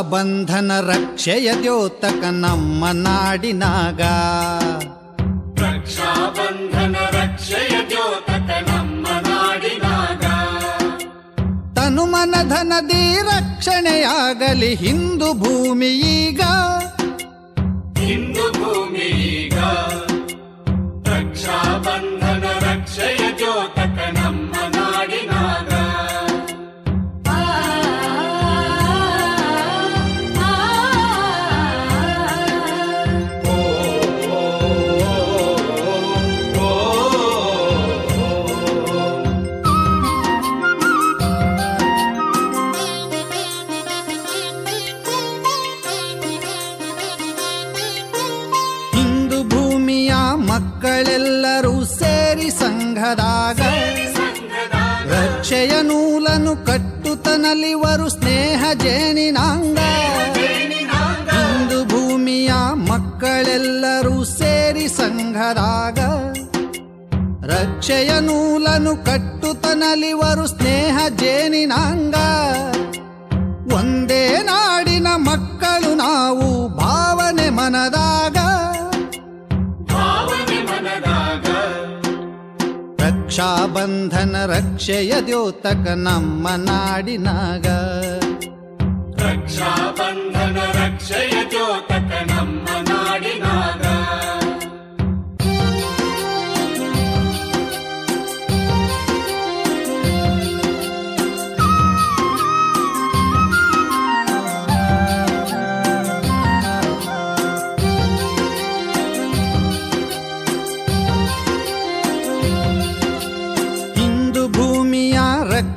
ಬಂಧನ ರಕ್ಷೆಯ ದ್ಯೋತಕ ನಮ್ಮ ನಾಡಿನಾಗ. ರಕ್ಷಾಬಂಧನ ರಕ್ಷೆಯ ದ್ಯೋತಕ ನಮ್ಮ ನಾಡಿನಾಗ. ತನುಮನ ಧನದಿ ರಕ್ಷಣೆಯಾಗಲಿ ಹಿಂದೂ ಭೂಮಿ ಈಗ. ಹಿಂದೂ ಭೂಮಿ ಈಗ. ರಕ್ಷಾಬಂಧನ ರಕ್ಷೆಯ ದ್ಯೋತಕ ನಲಿವರು ಸ್ನೇಹ ಜೇನಿನಾಂಗ. ಇಂದು ಭೂಮಿಯ ಮಕ್ಕಳೆಲ್ಲರೂ ಸೇರಿ ಸಂಘದಾಗ. ರಕ್ಷೆಯ ನೂಲನು ಕಟ್ಟುತನಲಿವರು ಸ್ನೇಹ ಜೇನಿನಾಂಗ. ಒಂದೇ ನಾಡಿನ ಮಕ್ಕಳು ನಾವು ಭಾವನೆ ಮನದಾಗ. ರಕ್ಷಾಬಂಧನ ರಕ್ಷೆಯ ದ್ಯೋತಕ ನಮ್ಮ ನಾಡಿನಾಗ. ರಕ್ಷಾಬಂಧನ ರಕ್ಷೆಯ ದ್ಯೋತಕ ನಮ್ಮ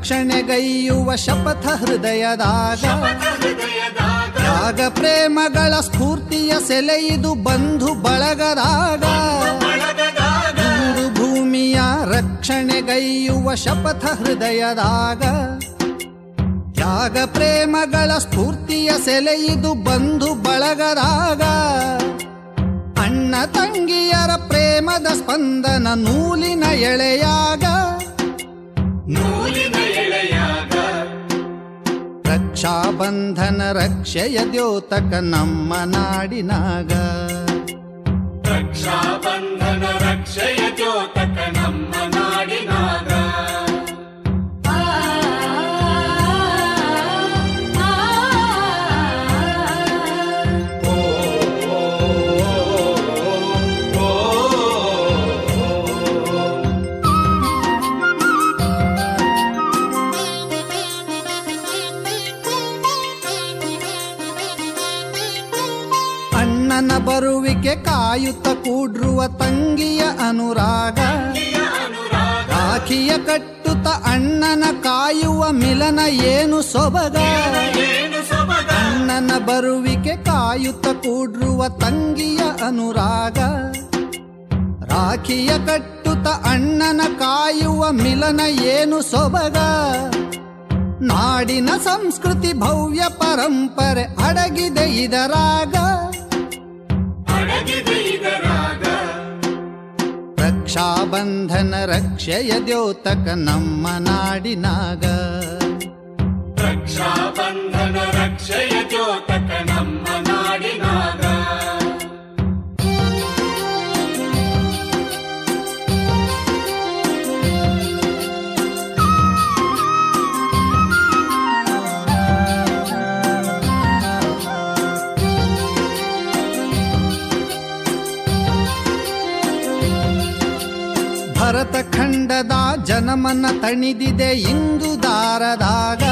ರಕ್ಷಣೆಗೈಯುವ ಶಪಥ ಹೃದಯದಾಗ. ಆಗ ಪ್ರೇಮಗಳ ಸ್ಫೂರ್ತಿಯ ಸೆಲೆಯಿದು ಬಂಧು ಬಳಗದಾಗ. ಭೂಮಿಯ ರಕ್ಷಣೆಗೈಯುವ ಶಪಥ ಹೃದಯದಾಗ. ತ್ಯಾಗ ಪ್ರೇಮಗಳ ಸ್ಫೂರ್ತಿಯ ಸೆಲೆಯಿದು ಬಂಧು ಬಳಗದಾಗ. ಅಣ್ಣ ತಂಗಿಯರ ಪ್ರೇಮದ ಸ್ಪಂದನ ನೂಲಿನ ಎಳೆಯಾಗ. ನೂಲಿನ ರಕ್ಷಾಬಂಧನ ರಕ್ಷೆಯ ದ್ಯೋತಕ ನಮ್ಮ ನಾಡಿನಾಗ. ರಕ್ಷಾಬಂಧನ ರಕ್ಷೆಯ ದ್ಯೋತಕ ನಮ್ಮ ಬರುವಿಕೆ ಕಾಯುತ್ತ ಕೂಡ್ರುವ ತಂಗಿಯ ಅನುರಾಗ. ರಾಖಿಯ ಕಟ್ಟುತ ಅಣ್ಣನ ಕಾಯುವ ಮಿಲನ ಏನು ಸೊಬಗ? ಅಣ್ಣನ ಬರುವಿಕೆ ಕಾಯುತ್ತ ಕೂಡ್ರುವ ತಂಗಿಯ ಅನುರಾಗ. ರಾಖಿಯ ಕಟ್ಟುತ ಅಣ್ಣನ ಕಾಯುವ ಮಿಲನ ಏನು ಸೊಬಗ? ನಾಡಿನ ಸಂಸ್ಕೃತಿ ಭವ್ಯ ಪರಂಪರೆ ಅಡಗಿದೆ ಇದರಾಗ. ರಕ್ಷಾಬಂಧನ ರಕ್ಷೆಯ ದ್ಯೋತಕ ನಮ್ಮ ನಾಡಿನಾಗ ರಕ್ಷಾಬಂಧನ ರಕ್ಷೆಯ ದ್ಯೋತಕ ಖಂಡದ ಜನಮನ ತಣಿದಿದೆ ಇಂದು ದಾರದಾಗ.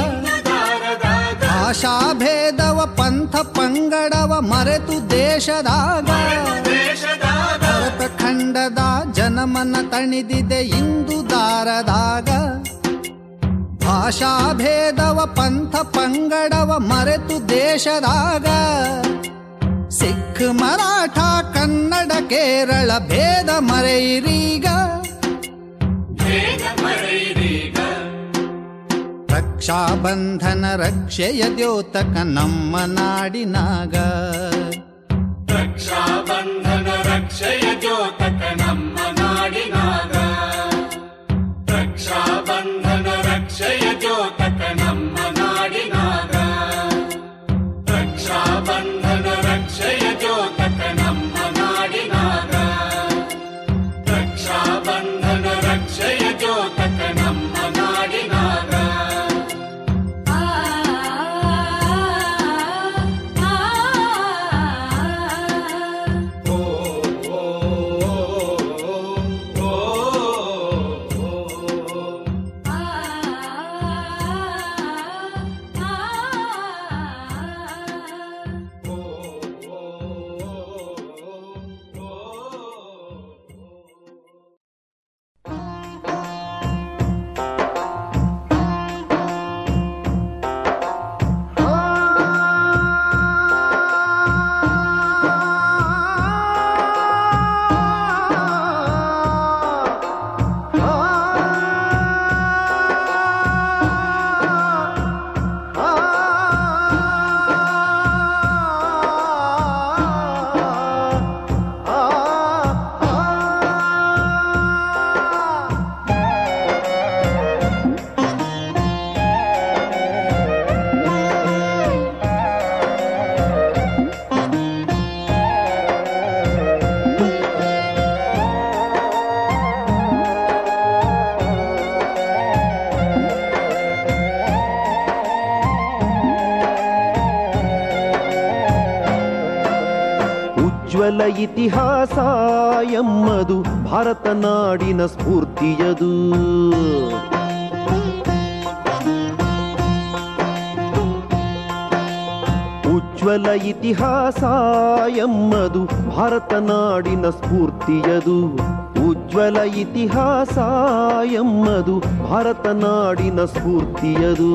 ಭಾಷಾ ಭೇದವ ಪಂಥ ಪಂಗಡವ ಮರೆತು ದೇಶದಾಗ. ಖಂಡದ ಜನಮನ ತಣಿದಿದೆ ಇಂದು ದಾರದಾಗ. ಭಾಷಾ ಭೇದವ ಪಂಥ ಪಂಗಡವ ಮರೆತು ದೇಶದಾಗ. ಸಿಖ್ ಮರಾಠ ಕನ್ನಡ ಕೇರಳ ಭೇದ ಮರೆಯಿರೀಗ. ರಕ್ಷಾಬಂಧನ ರಕ್ಷೆಯ ದ್ಯೋತಕ ನಮ್ಮ ನಾಡಿನಾಗ. ರಕ್ಷಾಬಂಧನ ರಕ್ಷೆಯ ದ್ಯೋತಕ ನಮ್ಮ ಭಾರತ ನಾಡಿನ ಸ್ಫೂರ್ತಿಯದು. ಉಜ್ವಲ ಇತಿಹಾಸ ಎಮ್ಮದು ಭಾರತ ನಾಡಿನ ಸ್ಫೂರ್ತಿಯದು. ಉಜ್ವಲ ಇತಿಹಾಸ ಎಮ್ಮದು ಭಾರತ ನಾಡಿನ ಸ್ಫೂರ್ತಿಯದು.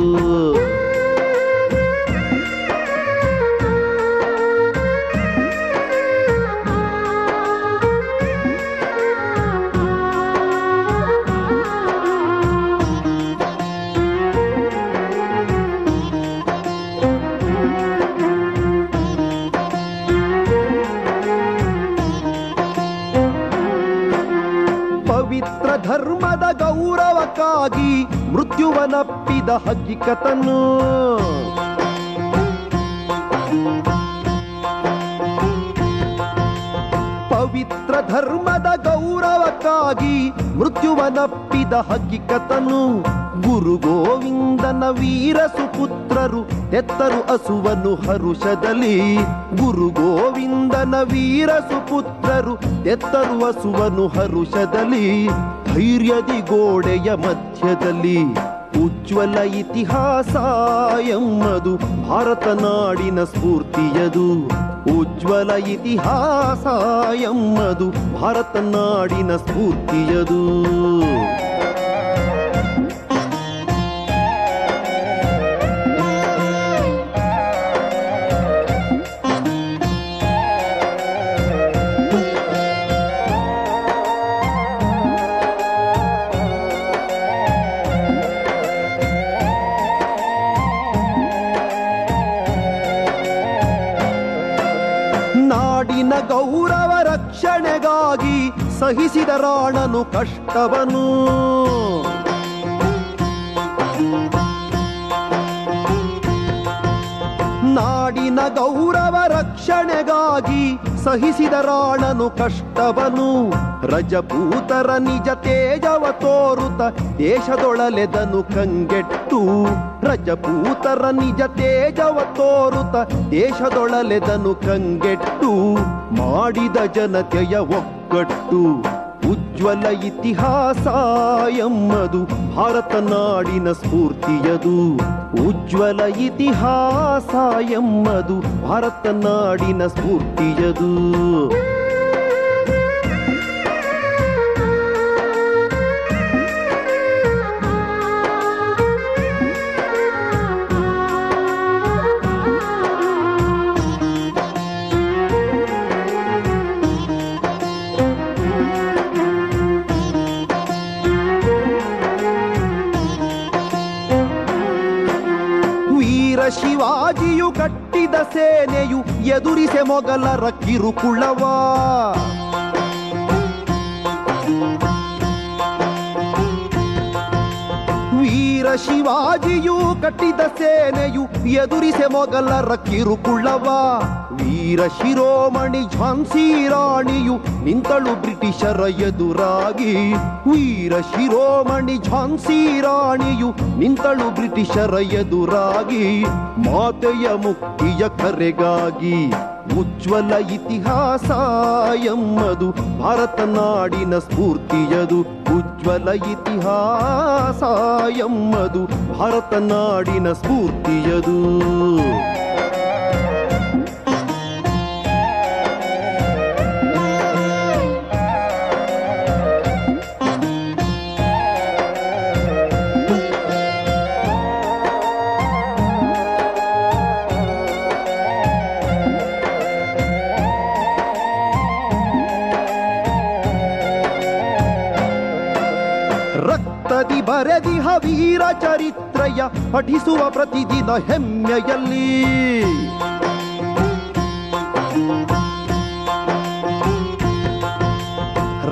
ಗೌರವಕ್ಕಾಗಿ ಮೃತ್ಯುವನಪ್ಪಿದ ಹಕ್ಕಿಕತನು ಪವಿತ್ರ ಧರ್ಮದ ಗೌರವಕ್ಕಾಗಿ ಮೃತ್ಯುವನಪ್ಪಿದ ಹಕ್ಕಿಕತನು ಗುರು ಗೋವಿಂದನ ವೀರ ಸುಪುತ್ರರು ಎತ್ತರು ಅಸುವನು ಹರುಷದಲ್ಲಿ. ಗುರು ಗೋವಿಂದನ ವೀರ ಸುಪುತ್ರರು ಎತ್ತರು ಅಸುವನು ಹರುಷದಲ್ಲಿ. ಧೈರ್ಯದಿ ಗೋಡೆಯ ಮಧ್ಯದಲ್ಲಿ ಉಜ್ವಲ ಇತಿಹಾಸ ಎಮ್ಮದು ಭಾರತ ನಾಡಿನ ಸ್ಫೂರ್ತಿಯದು. ಉಜ್ವಲ ಇತಿಹಾಸ ಎಮ್ಮದು ಭಾರತ ನಾಡಿನ ಸ್ಫೂರ್ತಿಯದು. ಸಹಿಸಿದ ರಾಣನು ಕಷ್ಟವನು. ನಾಡಿನ ಗೌರವ ರಕ್ಷಣೆಗಾಗಿ ಸಹಿಸಿದ ರಾಣನು ಕಷ್ಟವನು. ರಜಪೂತರ ನಿಜ ತೇಜವ ತೋರುತ ದೇಶದೊಳಲೆದನು ಕಂಗೆಟ್ಟು. ರಜಪೂತರ ನಿಜ ತೇಜವ ತೋರುತ ದೇಶದೊಳಲೆದನು ಕಂಗೆಟ್ಟು. ಮಾಡಿದ ಜನತೆಯ ಒಗ್ಗಟ್ಟು ಉಜ್ವಲ ಇತಿಹಾಸ ಎಮ್ಮದು ಭಾರತ ನಾಡಿನ ಸ್ಫೂರ್ತಿಯದು. ಉಜ್ವಲ ಇತಿಹಾಸ ಎಮ್ಮದು ಭಾರತ ನಾಡಿನ ಸ್ಫೂರ್ತಿಯದು. ಎದುರಿಸೆ ಮೊಗಲರ ಕಿರುಕುಳವ. ವೀರ ಶಿವಾಜಿಯು ಕಟ್ಟಿದ ಸೇನೆಯು ಎದುರಿಸೆ ಮೊಗಲರ ಕಿರುಕುಳವ. ವೀರ ಶಿರೋಮಣಿ ಝಾನ್ಸಿ ರಾಣಿಯು ನಿಂತಳು ಬ್ರಿಟಿಷರ ಎದುರಾಗಿ. ವೀರ ಶಿರೋಮಣಿ ಝಾನ್ಸಿ ರಾಣಿಯು ನಿಂತಳು ಬ್ರಿಟಿಷರ ಎದುರಾಗಿ. ಮಾತೆಯ ಮುಕ್ತಿಯ ಕರೆಗಾಗಿ ಉಜ್ವಲ ಇತಿಹಾಸ ಎಮ್ಮದು ಭಾರತ ನಾಡಿನ ಸ್ಫೂರ್ತಿಯದು. ಉಜ್ವಲ ಇತಿಹಾಸ ಎಮ್ಮದು ಭಾರತ ನಾಡಿನ ಸ್ಫೂರ್ತಿಯದು. ಬರೆದಿಹ ವೀರ ಚರಿತ್ರೆಯ ಪಠಿಸುವ ಪ್ರತಿದಿನ ಹೆಮ್ಮೆಯಲ್ಲಿ.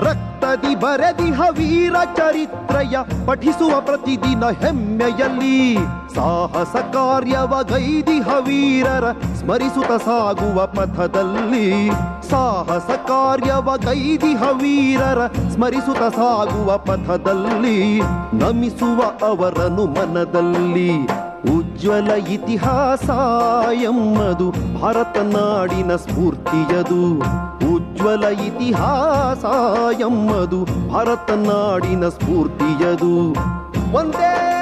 ರಕ್ತದಿ ಬರೆದಿಹ ವೀರ ಚರಿತ್ರೆಯ ಪಠಿಸುವ ಪ್ರತಿದಿನ ಹೆಮ್ಮೆಯಲ್ಲಿ. ಸಾಹಸ ಕಾರ್ಯವ ಗೈದಿಹ ವೀರರ ಸ್ಮರಿಸುತ್ತ ಸಾಗುವ ಪಥದಲ್ಲಿ. ಸಾಹಸ ಕಾರ್ಯವ ಕೈದಿಹ ವೀರರ ಸ್ಮರಿಸುತ್ತ ಸಾಗುವ ಪಥದಲ್ಲಿ ನಮಿಸುವ ಅವರನು ಮನದಲ್ಲಿ. ಉಜ್ವಲ ಇತಿಹಾಸ ಎಮ್ಮದು ಭಾರತ ನಾಡಿನ ಸ್ಫೂರ್ತಿಯದು. ಉಜ್ವಲ ಇತಿಹಾಸ ಎಮ್ಮದು ಭಾರತ ನಾಡಿನ ಸ್ಫೂರ್ತಿಯದು. ಒಂದೇ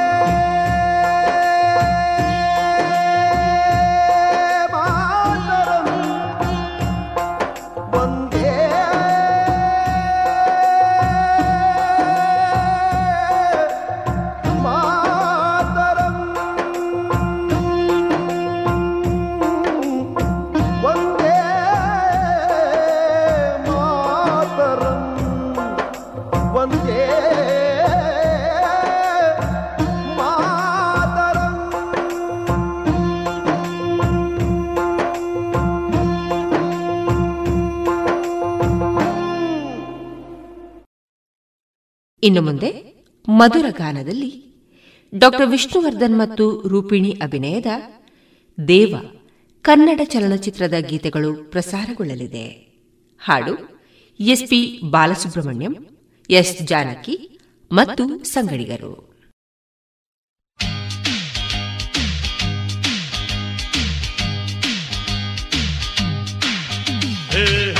ಇನ್ನು ಮುಂದೆ ಮಧುರ ಗಾನದಲ್ಲಿ ಡಾಕ್ಟರ್ ವಿಷ್ಣುವರ್ಧನ್ ಮತ್ತು ರೂಪಿಣಿ ಅಭಿನಯದ ದೇವ ಕನ್ನಡ ಚಲನಚಿತ್ರದ ಗೀತೆಗಳು ಪ್ರಸಾರಗೊಳ್ಳಲಿದೆ. ಹಾಡು S P Balasubrahmanyam, S Janaki ಮತ್ತು ಸಂಗಡಿಗರು. Hey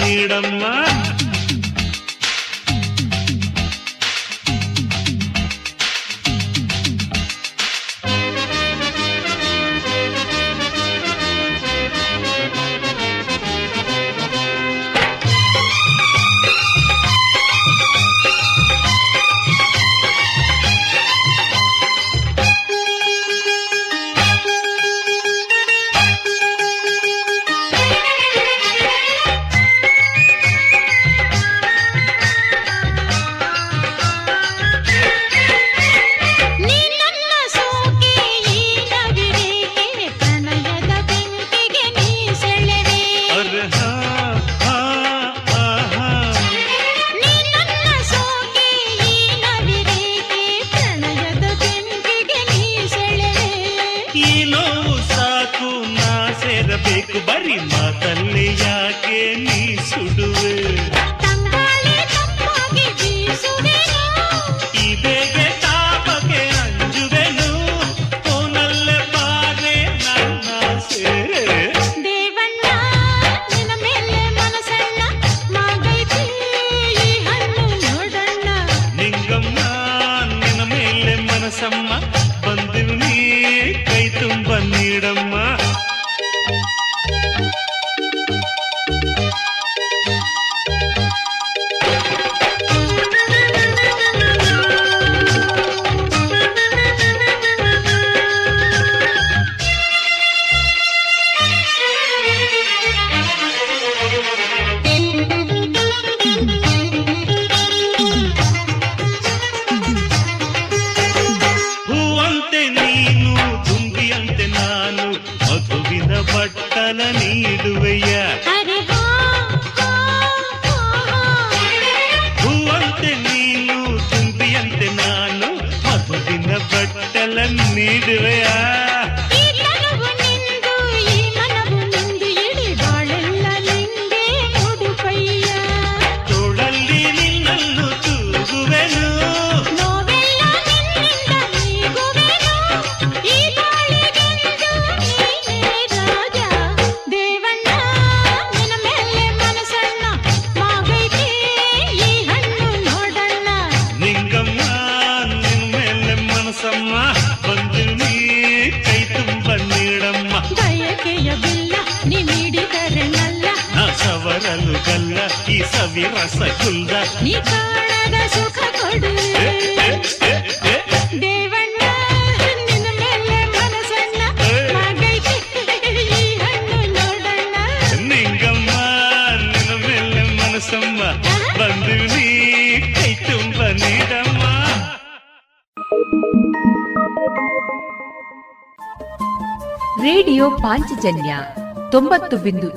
பண்ணிடம்மா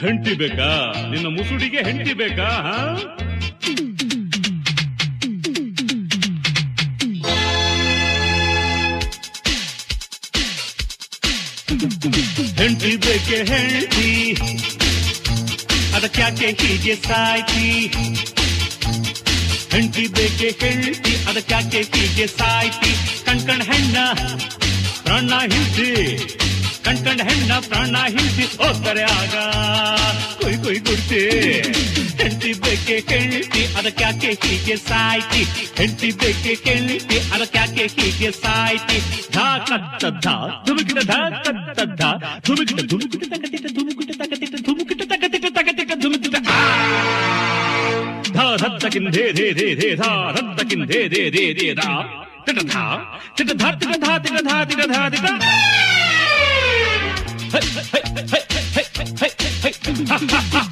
ಹೆಂಡತಿ ಬೇಕಾ? ನಿನ್ನ ಮುಸುಡಿಗೆ ಹೆಂಡತಿ ಬೇಕಾ? ಹೆಂಡತಿ ಬೇಕೆ ಹೆಂಡತಿ? ಅದಕ್ಯಾಕೆ ಹೀಗೆ ಸಾಯ್ತಿ? ಹೆಂಡತಿ ಬೇಕೆ ಹೆಂಡತಿ? ಅದಕ್ಯಾಕೆ ಹೀಗೆ ಸಾಯ್ತಿ? ಕಣ್ ಹೆಣ್ಣ, ಪ್ರಾಣ ಕಣ್ಕಂಡ ಹೆಣ್ಣ ಪ್ರಾಣ ಹಿಂಸಿ ಹೋಗ್ತಾರೆ ಆಗ ಕೊಯ್ ಕೊಯ್ ಗುಡ್ತಿ ಹೆಂಡತಿ ಬೇಕೆ ಕೆಳ್ತಿ ಅದಕ್ಯಾಕೆ ಹೀಗೆ ಸಾಯ್ತಿ ಹೆಂಡತಿ ಬೇಕೆ ಕೆಳ್ತಿ ಅದಕ್ಯಾಕೆ ಹೀಗೆ ಸಾಯ್ತಿ ಧಾ ಕತ್ತ ಧಾ ಧುಮುಕಿಟ ಧಾ ಕತ್ತ ಧಾ ಧುಮುಕಿಟ ಧುಮುಕಿಟ ತಗತಿಟ ಧುಮುಕಿಟ ತಗತಿಟ ಧುಮುಕಿಟ ತಗತಿಟ ತಗತಿಟ ಧುಮುಕಿಟ ಧಾ ಧತ್ತಕಿನ್ ಧೇ ಧೇ ಧೇ ಧೇ ಧಾ ಧತ್ತಕಿನ್ ಧೇ ಧೇ ಧೇ ಧೇ ಧಾ ತಿಟ ಧಾ ತಿಟ ಧಾ ತಿಟ ಧಾ ತಿಟ ಧಾ ತಿಟ ಧಾ ತಿಟ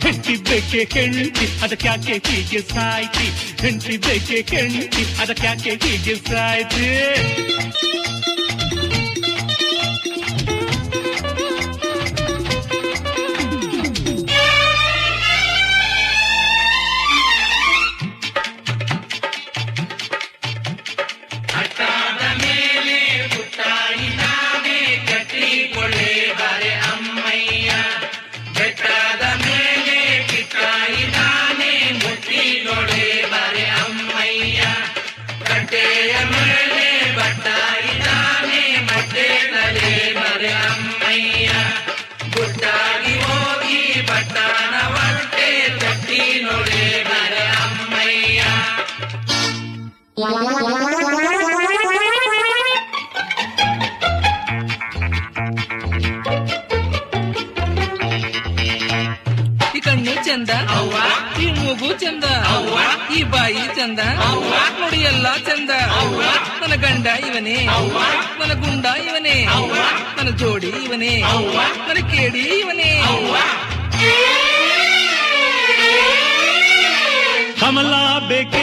ಹೆಂಡತಿ ಬೇಕೆ ಕೆಣ್ತಿ ಅದಕ್ಯಾಕೆ ಹೀಗೆ ಸಾಯ್ತಿ ಹೆಂಡತಿ ಬೇಕೆ ಕೆಣ್ತಿ ಅದಕ್ಯಾಕೆ ಹೀಗೆ ಸಾಯ್ತಿ ಈ ಕಣ್ಣು ಚಂದ ಈ ಮೂಗು ಚಂದ ಈ ಬಾಯಿ ಚಂದ ನೋಡಿ ಎಲ್ಲ ಚಂದ ನನ್ನ ಗಂಡ ಇವನೇ ನನ್ನ ಗುಂಡ ಇವನೇ ನನ್ನ ಜೋಡಿ ಇವನೇ ನನ್ನ ಕೇಡಿ ಇವನೇ ಕಮಲ ಬೇಕೆ,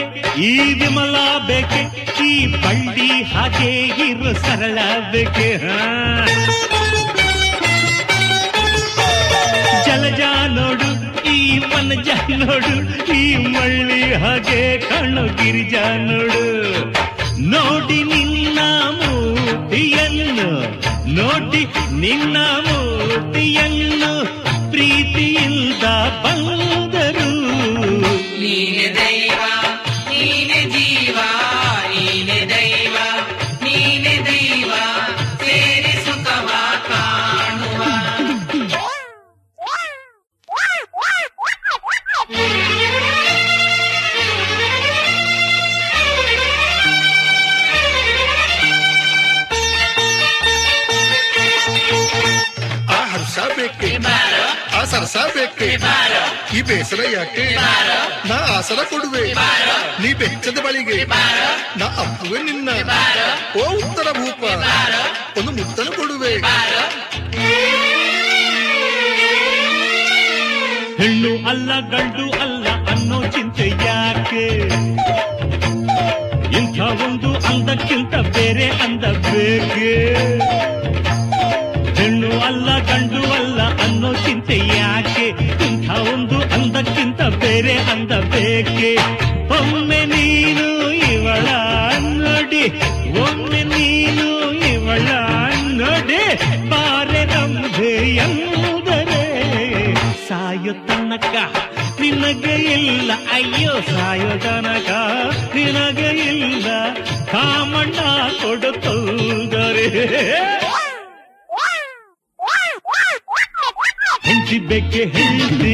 ಈ ವಿಮಲಾ ಬೇಕೆ, ಈ ಬಂಡಿ ಹಾಗೆ ಇರು ಸರಳ ಬೇಕೆ. ಜಲಜ ನೋಡು, ಈ ಮನಜ ನೋಡು, ಈ ಮಳ್ಳಿ ಹಾಗೆ ಕಣ್ಣು ಗಿರಿಜ ನೋಡು ನೋಡಿ ನಿನ್ನ ಮೂರ್ತಿಯನ್ನು ನೋಡಿ ನಿನ್ನ ಮೂರ್ತಿಯನ್ನು ಪ್ರೀತಿಯಿಂದ ಬಂದರು ನೀನೆ ದೈವ ನೀನೆ ಜೀವ ನೀನೆ ದೈವ ನೀನೆ ದೈವ ಸೇರಿ ಸುಖವ ಕಾಣುವ ಆ ಹರ್ಷ ಬೇಕೆ ಆ ಸರಸ ಬೇಕೆ ಈ ಬೇಸರ ಯಾಕೆ? ನಾ ಆಸರ ಕೊಡುವೆ. ನೀ ಬೆಚ್ಚದ ಬಳಿಗೆ. ನಾ ಅಪ್ಪುವೆ ನಿನ್ನ. ಓ ಉತ್ತರ ಭೂಪ ಒಂದು ಮುತ್ತನು ಕೊಡುವೆ. ಹೆಣ್ಣು ಅಲ್ಲ, ಗಂಡು ಅಲ್ಲ ಅನ್ನೋ ಚಿಂತೆ ಯಾಕೆ? ಇಂಥ ಒಂದು ಅಂದಕ್ಕಿಂತ ಬೇರೆ ಅಂದ ಏಕೆ ಒಮ್ಮೆ ನೀನು ಇವಳ ನೋಡಿ ಒಮ್ಮೆ ನೀನು ಇವಳ ನೋಡಿ ಬಾರೆ ನಮ್ದೆ ಎಂದರೆ ಸಾಯೋ ತನಕ ನಿನಗೆ ಇಲ್ಲ, ಅಯ್ಯೋ ಸಾಯೋ ತನಕ ನಿನಗೆ ಇಲ್ಲ, ಕಾಮಣ್ಣ ಕೊಡುತ್ತೋದರೆ. ಹೆಂಚಿ ಬೆಕ್ಕೆ ಹೆಂಚಿ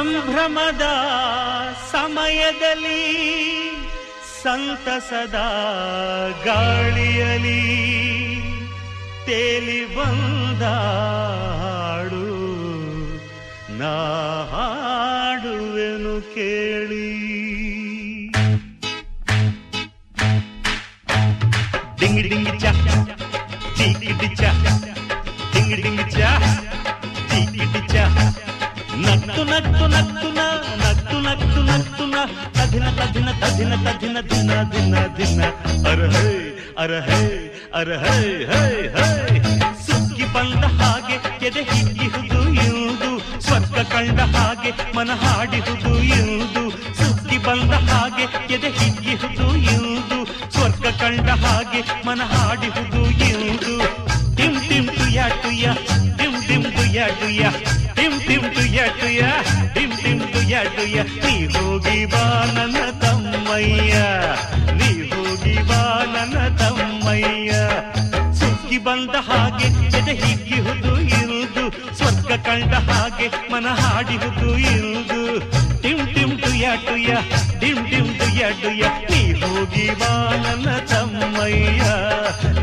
ಸಂಭ್ರಮದ ಸಮಯದಲ್ಲಿ ಸಂತಸದ ಗಾಳಿಯಲಿ ತೇಲಿ ಬಂದ ಹಾಡು ನಾ ಹಾಡುವೆನು ಕೇಳಿ. ಡಿಂಗಿ ಡಿಂಗಿ ಚ ಚೀಕಿಟಿ ಚ, ಡಿಂಗಿ ಡಿಂಗಿ ಚ ಚೀಕಿಟಿ ಚ. ನಕ್ತು ನಕ್ತು ನಕ್ತು ನ ತಧಿನ ತಧಿನ ತಧಿನ ತಧಿನ ದಿನ ದಿನ ದಿನ. ಅರ ಹೇ ಅರ ಹೇ ಹೇ ಹೇ ಹೇ. ಸುಗ್ಗಿ ಬಂದ ಹಾಗೆ ಎದೆ ಹಿಗ್ಗಿಹುದು, ಇರುವುದು. ಸ್ವರ್ಗ ಕಂಡ ಹಾಗೆ ಮನ ಹಾಡಿಹುದು, ಇರುವುದು. ಸುಗ್ಗಿ ಬಂದ ಹಾಗೆ ಎದೆ ಹಿಗ್ಗಿಹುದು, ಇರುವುದು. ಸ್ವರ್ಗ ಕಂಡ ಹಾಗೆ ಮನ ಹಾಡಿಹುದು, ಇರುವುದು. ಟಿಮ್ ಟಿಮ್ ಟುಯ ಟುಯ ಟಿಮ್ ಟಿಮ್ ಟುಯ ಟುಯ ಟುಯ ಟಿಮ್ ಟಿಮ್ ಟುಯ ಟುಯ ನೀ ಹೋಗಿ ಬಾ ನನ್ನ ತಮ್ಮಯ್ಯ. ನೀ ಹೋಗಿ ಬಾ ನನ್ನ ತಮ್ಮಯ್ಯ. ಸುಗ್ಗಿ ಬಂದ ಹಾಗೆ ಎದೆ ಹಿಗ್ಗಿಹುದು ಇರುವುದು ಸ್ವರ್ಗ ಕಂಡ ಹಾಗೆ ಮನ ಹಾಡಿಹುದು ಇರುವುದು ಟಿಮ್ ಟಿಮ್ ಟುಯ ಟುಯ ಟಿಮ್ ಟಿಮ್ ಟುಯ ಟುಯ ನೀ ಹೋಗಿ ಬಾ ನನ್ನ ತಮ್ಮಯ್ಯ.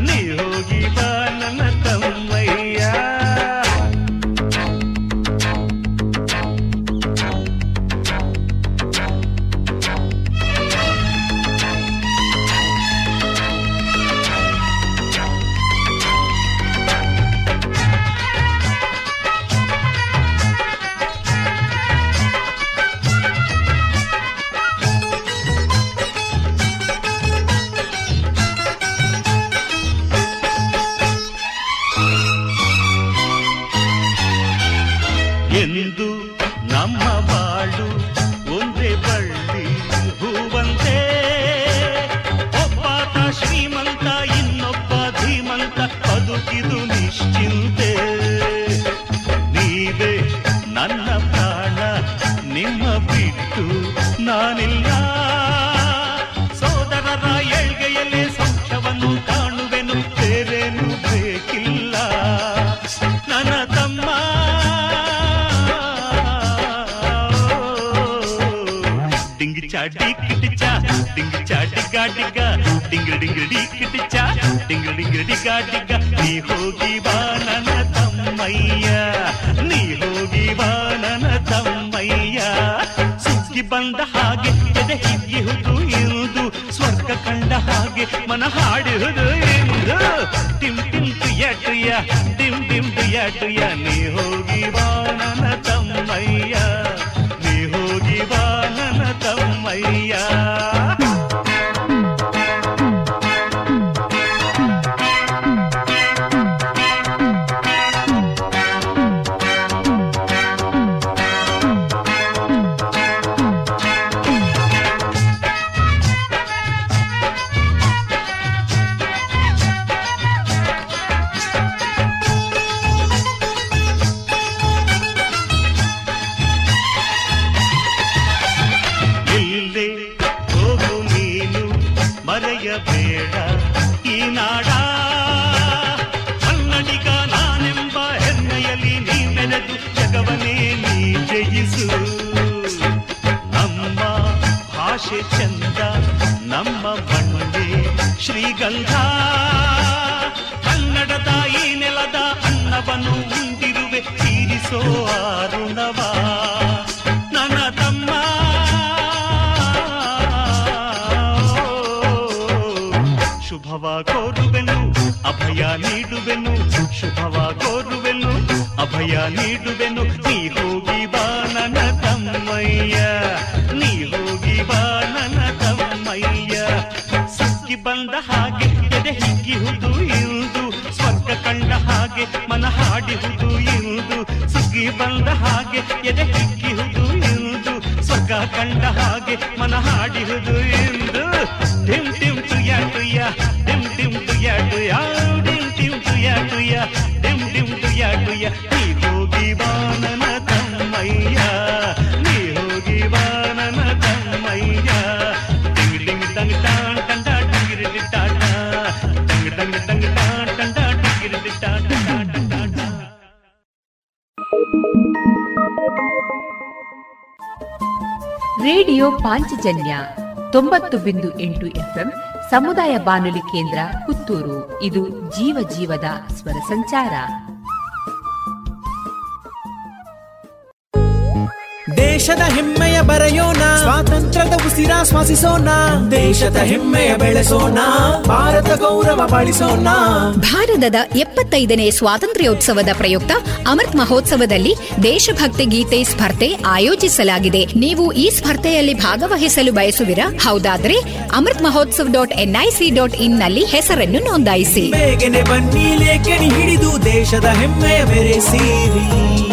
ನೀ ಹೋಗಿ ಬಾ ನನ್ನ ತಮ್ಮಯ್ಯ ಡಿಂಗಿ ಚಾ ಡಿಗ್ಗ ಡಿಗ್ಗ ಡಿಂಗಿ ಡಿಂಗಿ ಡಿಕ್ಕಿಟಿ ಚಾ ಡಿಂಗಿ ಡಿಂಗ್ ಡಿಗ್ಗ ಡಿಗ್ಗ ನೀ ಹೋಗಿ ಬಾ ನನ್ನ ತಮ್ಮಯ್ಯ ನೀ ಹೋಗಿ ಬಾ ನನ್ನ ತಮ್ಮಯ್ಯ ಬಂದ ಹಾಗೆ ಎದೆ ಹಿಗ್ಗಿಹುದು ಸ್ವರ್ಗ ಕಂಡ ಹಾಗೆ ಮನ ಹಾಡಿಹುದು ಎಂದು ಟಿಮ್ ಟಿಮ್ ಟುಯ ಟಿಂ ಟಿಮ್ ಟಿಮ್ ಟುಯ ಟುಯ ನೀ ಹೋಗಿ ಬಾ ನನ್ನ ತಮ್ಮಯ್ಯ ತೊಂಬತ್ತು ಬಿಂದು ಎಂಟು ಎಫ್ಎಂ ಸಮುದಾಯ ಬಾನುಲಿ ಕೇಂದ್ರ ಪುತ್ತೂರು. ಇದು ಜೀವ ಜೀವದ ಸ್ವರ ಸಂಚಾರ. ದೇಶದ ಹೆಮ್ಮೆಯ ಬರೆಯೋಣ ಸ್ವಾತಂತ್ರ್ಯದ ಉಸಿರಾಶ್ವಾಸಿಸೋಣ ದೇಶದ ಹೆಮ್ಮೆಯ ಬೆಳೆಸೋಣ ಭಾರತ ಗೌರವ ಬಾಳಿಸೋಣ. ಭಾರತದ ಎಪ್ಪತ್ತೈದನೇ ಸ್ವಾತಂತ್ರ್ಯೋತ್ಸವದ ಪ್ರಯುಕ್ತ ಅಮೃತ್ ಮಹೋತ್ಸವದಲ್ಲಿ ದೇಶಭಕ್ತಿ ಗೀತೆ ಸ್ಪರ್ಧೆ ಆಯೋಜಿಸಲಾಗಿದೆ. ನೀವು ಈ ಸ್ಪರ್ಧೆಯಲ್ಲಿ ಭಾಗವಹಿಸಲು ಬಯಸುವಿರಾ? ಹೌದಾದ್ರೆ Amrit Mahotsav dot NIC dot ಇನ್ನಲ್ಲಿ ಹೆಸರನ್ನು ನೋಂದಾಯಿಸಿ. ಹಿಡಿದು ದೇಶದ ಹೆಮ್ಮೆಯ ಬೆರೆಸಿರಿ.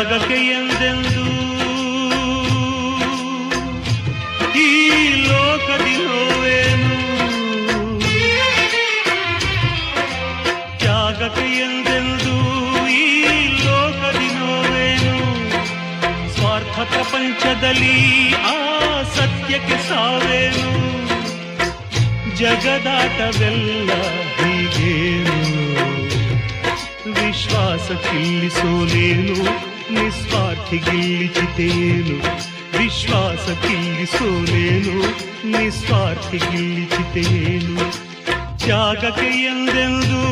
ತ್ಯಾಗಕ್ಕೆ ಎಂದೆಂದು? ಈ ಲೋಕದಿ ನೋವೇನು? ತ್ಯಾಗಕ್ಕೆ ಎಂದೆಂದು? ಈ ಲೋಕದಿ ನೋವೇನು? ಸ್ವಾರ್ಥ ಪ್ರಪಂಚದಲ್ಲಿ ಆ ಸತ್ಯಕ್ಕೆ ಸಾವೇನು? ಜಗದಾಟವೆಲ್ಲ ಹೀಗೇನು? ವಿಶ್ವಾಸ ಕಿಲ್ಲಿಸೋಲೇನು ನಿಸ್ವಾರ್ಥಿ ಗಿಲ್ಲಿಚಿತೇನು ವಿಶ್ವಾಸ ಕಿಲ್ಲಿಸೋಲೇನು ನಿಸ್ವಾರ್ಥಿ ಗಿಲ್ಲಿಚಿತೇನು ತ್ಯಾಗಕ್ಕೆ ಎಂದೆಂದು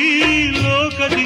ಈ ಲೋಕದಿ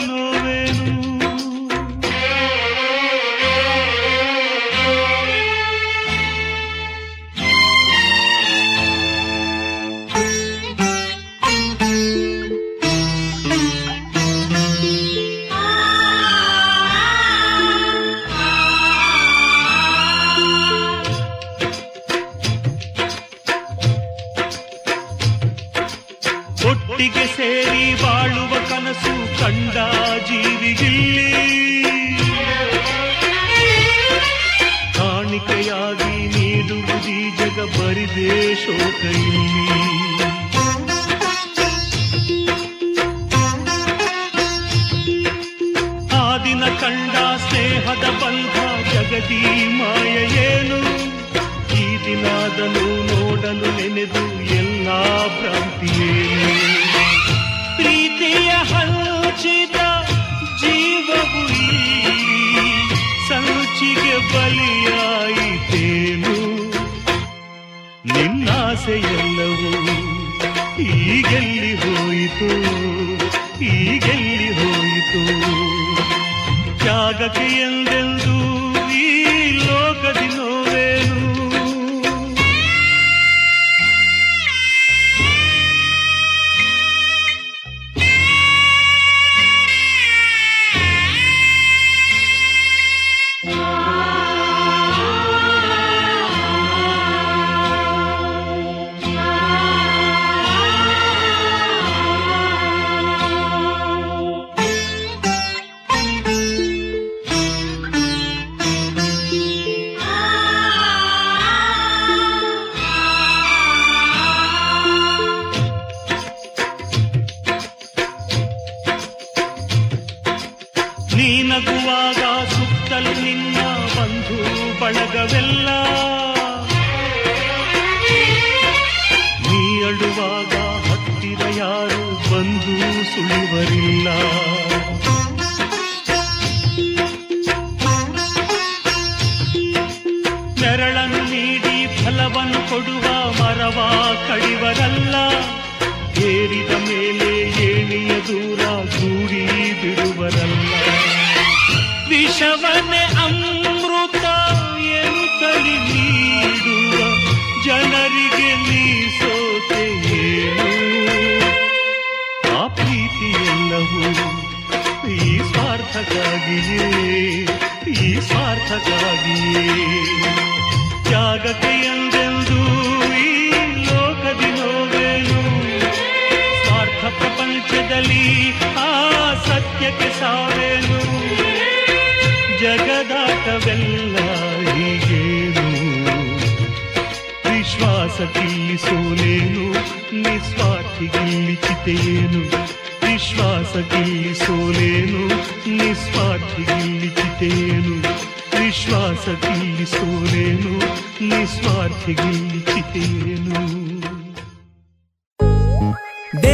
ಸ್ವಾರ್ಥಕ್ಕಾಗಿಯೇ ಈ ಸ್ವಾರ್ಥಕ್ಕಾಗಿಯೇ ತ್ಯಾಗಕ್ಕೆ ಎಂದೆಂದೂ ಈ ಲೋಕದಿ ಹೋಗೇನು ಸ್ವಾರ್ಥ ಪ್ರಪಂಚದಲ್ಲಿ ಆ ಸತ್ಯಕ್ಕೆ ಸಾವೇನು? ಜಗದಾಟವೆಲ್ಲ ಹೀಗೇನು? ವಿಶ್ವಾಸಕ್ಕಿಲ್ಲಿ ಸೋಲೇನು ನಿಸ್ವಾರ್ಥಿಗಿಲ್ಲಿ ಚಿತೆಯೇನು? ವಿಶ್ವಾಸಕ್ಕಿಲ್ಲಿ ಸೋಲೇನು ನಿಸ್ವಾರ್ಥಿಗಿಲ್ಲಿ ಚಿತೆಯೇನು ವಿಶ್ವಾಸಕ್ಕಿಲ್ಲಿ ಸೋಲೇನು ನಿಸ್ವಾರ್ಥಿಗಿಲ್ಲಿ ಚಿತೆಯೇನು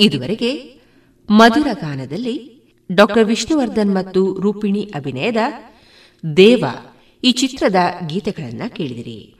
ಇದುವರೆಗೆ ಮಧುರ ಗಾನದಲ್ಲಿ ಡಾಕ್ಟರ್ ವಿಷ್ಣುವರ್ಧನ್ ಮತ್ತು ರೂಪಿಣಿ ಅಭಿನಯದ ದೇವ ಈ ಚಿತ್ರದ ಗೀತೆಗಳನ್ನು ಕೇಳಿದಿರಿ.